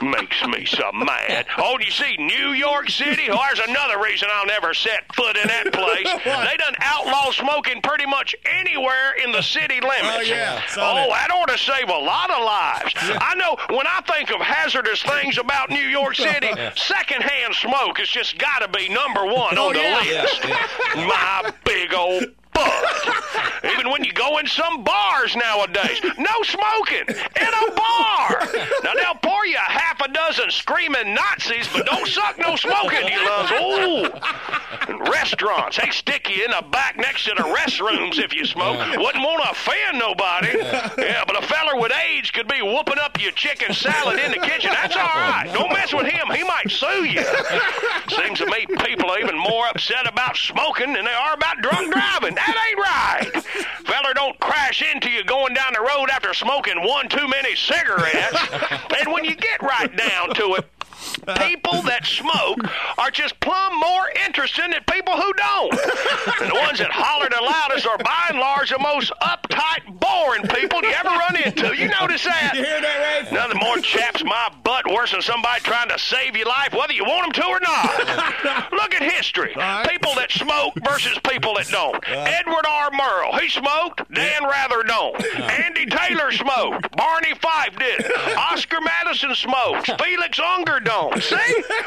be? Makes me so mad. Oh, you see New York City? Oh, there's another reason I'll never set foot in that place. They done outlaw smoking pretty much anywhere in the city limits. Oh, yeah. Oh, that. ought to save a lot of lives. I know when I think of hazardous things about New York City, secondhand smoke has just got to be number one Oh, on the yeah. list. My big old Even when you go in some bars nowadays, no smoking in a bar. Now they'll pour you a half a dozen screaming Nazis, but don't suck no smoking, you loves. Ooh. And restaurants, they stick you in the back next to the restrooms if you smoke. Wouldn't want to offend nobody. Yeah, but a feller with AIDS could be whooping up your chicken salad in the kitchen. That's all right. Don't mess with him. He might sue you. Seems to me people are even more upset about smoking than they are about drunk driving. That ain't right. Feller don't crash into you going down the road after smoking one too many cigarettes. and when you get right down to it, people that smoke are just plumb more interesting than people who don't. And the ones that holler the loudest are by and large the most uptight, boring people you ever run into. You notice that? You hear that, Rafe? Nothing more chaps my butt worse than somebody trying to save your life, whether you want them to or not. Look at history. People that smoke versus people that don't. Edward R. Murrow, he smoked. Dan Rather don't. Andy Taylor smoked. Barney Fife did. Oscar Madison smokes. Felix Unger don't. See?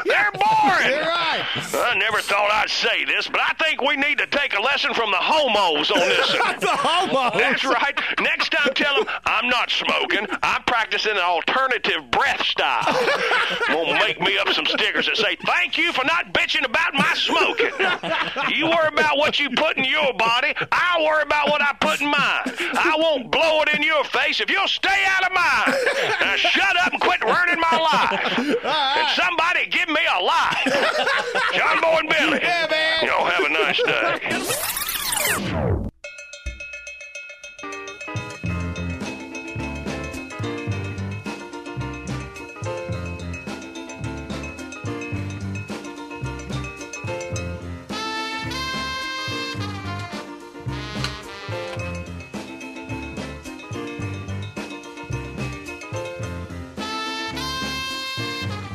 They're boring. You're right. I never thought I'd say this, but I think we need to take a lesson from the homos on this. The homos. That's right. Next time, tell them I'm not smoking. I'm practicing an alternative breath style. Gonna make me up some stickers that say "Thank you for not bitching about my smoking." You worry about what you put in your body. I'll worry about what I put in mine. I won't blow it in your face if you'll stay out of mine. Now shut up and quit ruining my life. And somebody give me a life. John Boy and Billy. Yeah, man. Y'all have a nice day.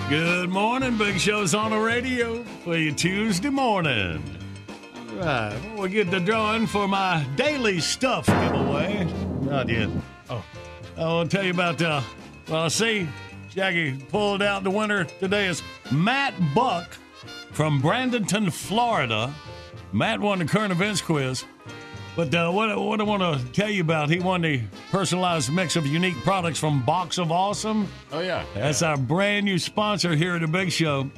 Good morning. Big Show's on the radio for you Tuesday morning. All right. Well, we get the drawing for my daily stuff giveaway. Not yet. Oh. I want to tell you about, uh, well, I see Jackie pulled out the winner today is Matt Buck from Bradenton, Florida. Matt won the current events quiz. But uh, what, what I want to tell you about, he won the personalized mix of unique products from Box of Awesome. Oh, yeah. That's our brand new sponsor here at The Big Show.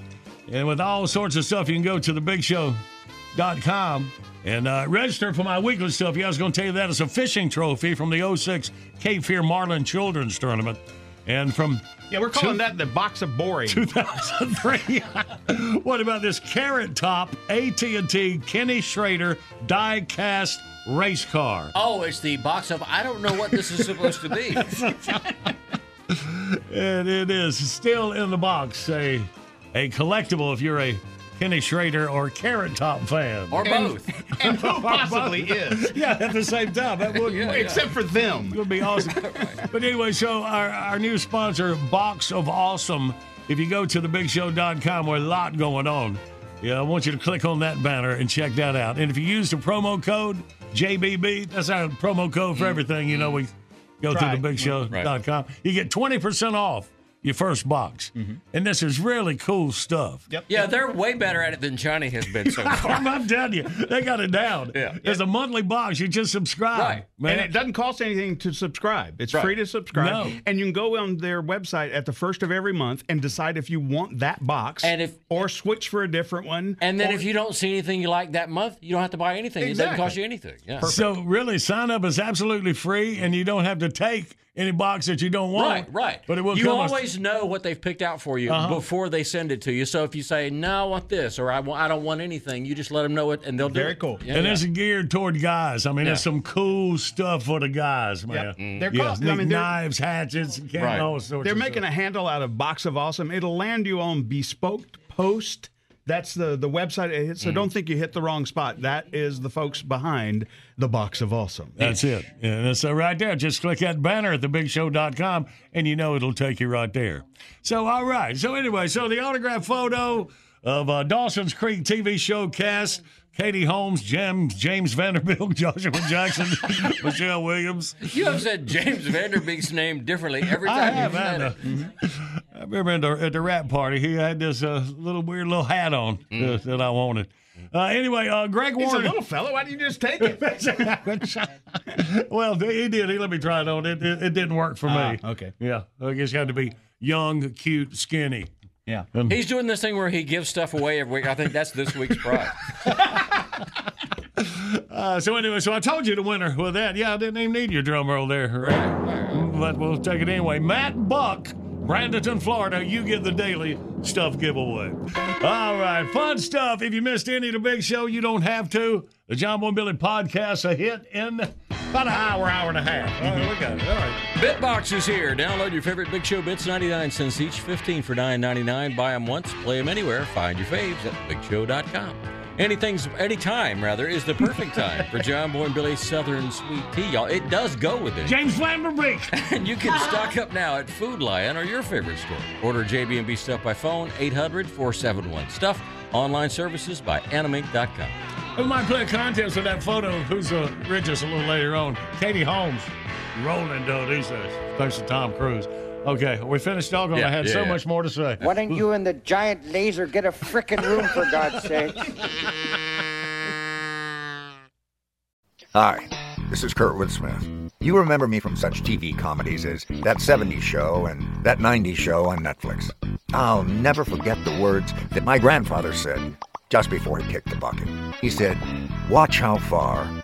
And with all sorts of stuff, you can go to thebigshow.com and uh, register for my weekly stuff. Yeah, I was going to tell you that. It's a fishing trophy from the 06 Cape Fear Marlin Children's Tournament. And from Yeah, we're calling that the box of boring. 2003. what about this Carrot Top AT&T Kenny Schrader die-cast race car? Oh, it's the box of I don't know what this is supposed to be. And it is still in the box. A, a collectible if you're a Kenny Schrader or Carrot Top fan. Or both. And who possibly is? Yeah, at the same time. That would Yeah, yeah. Except for them. It would be awesome. But anyway, so our, our new sponsor, Box of Awesome. If you go to thebigshow.com, there's a lot going on. Yeah, I want you to click on that banner and check that out. And if you use the promo code JBB, that's our promo code for mm-hmm. everything. You know, we go Right. to thebigshow.com. You get 20% off your first box. Mm-hmm. And this is really cool stuff. Yep. Yeah, they're way better at it than Johnny has been so far. I'm, I'm telling you, they got it down. Yeah. There's a monthly box. You just subscribe. Right. Man. And it doesn't cost anything to subscribe. It's Right. free to subscribe. No. And you can go on their website at the first of every month and decide if you want that box And if- or switch for a different one. And then or- if you don't see anything you like that month, you don't have to buy anything. Exactly. It doesn't cost you anything. Yeah. So really, sign up is absolutely free, and you don't have to take any box that you don't want. Right, right. But it will you come as- always know what they've picked out for you Uh-huh. before they send it to you. So if you say no, I want this, or I, want, I don't want anything, you just let them know it, and they'll do Very it. cool. Yeah, and yeah. it's geared toward guys. I mean, Yeah. there's some cool stuff for the guys, man. Yep. Mm. They're Yes, cool. I mean, they're- knives, hatchets, Right. all sorts. They're of making stuff. a handle out of Box of Awesome. It'll land you on Bespoke Post. That's the, the website. So don't think you hit the wrong spot. That is the folks behind the Box of Awesome. That's it. Yeah, that's uh, right there. Just click that banner at thebigshow.com and you know it'll take you right there. So, all right. So, anyway, so the autograph photo of uh, Dawson's Creek TV show cast Katie Holmes, James, James Vanderbilt, Joshua Jackson, Michelle Williams. You have said James Vanderbilt's name differently every I time have, you've I said know. it. I remember at the, at the rap party, he had this uh, little weird little hat on uh, that I wanted. Uh, anyway, uh, Greg He's a little fella. Why don't you just take it? well, he did. He let me try it on. It, it, it didn't work for Ah, me. okay. Yeah. I guess you had to be young, cute, skinny. Yeah. And- He's doing this thing where he gives stuff away every week. I think that's this week's prize. Uh, so anyway, so I told you the winner with that. Yeah, I didn't even need your drum roll there, right? But we'll take it anyway. Matt Buck, Bradenton, Florida. You get the daily stuff giveaway. All right, fun stuff. If you missed any of the big show, you don't have to. The John Boy Billy podcast a hit in about an hour, hour and a half. All right, we got it. All right. Bitbox is here. Download your favorite Big Show bits, 99 cents each, 15 for 9.99. Buy them once, play them anywhere. Find your faves at bigshow.com. Anything's anytime rather is the perfect time for John Boy and Billy's Southern Sweet Tea, y'all. It does go with it. James Van Der Beek. And you can stock up now at Food Lion or your favorite store. Order JB&B Stuff by phone, 800-471-STUFF. Online services by animink.com. We might play a contest with that photo. of Who's the richest a little later on? Katie Holmes, rolling dough these days. Thanks to Tom Cruise. Okay, we finished talking? Yeah, I had yeah, so yeah. much more to say. Why don't you and the giant laser get a frickin' room for God's sake? Hi, this is Kurtwood Smith. You remember me from such TV comedies as That 70s Show and That 90s Show on Netflix. I'll never forget the words that my grandfather said just before he kicked the bucket. He said, Watch how far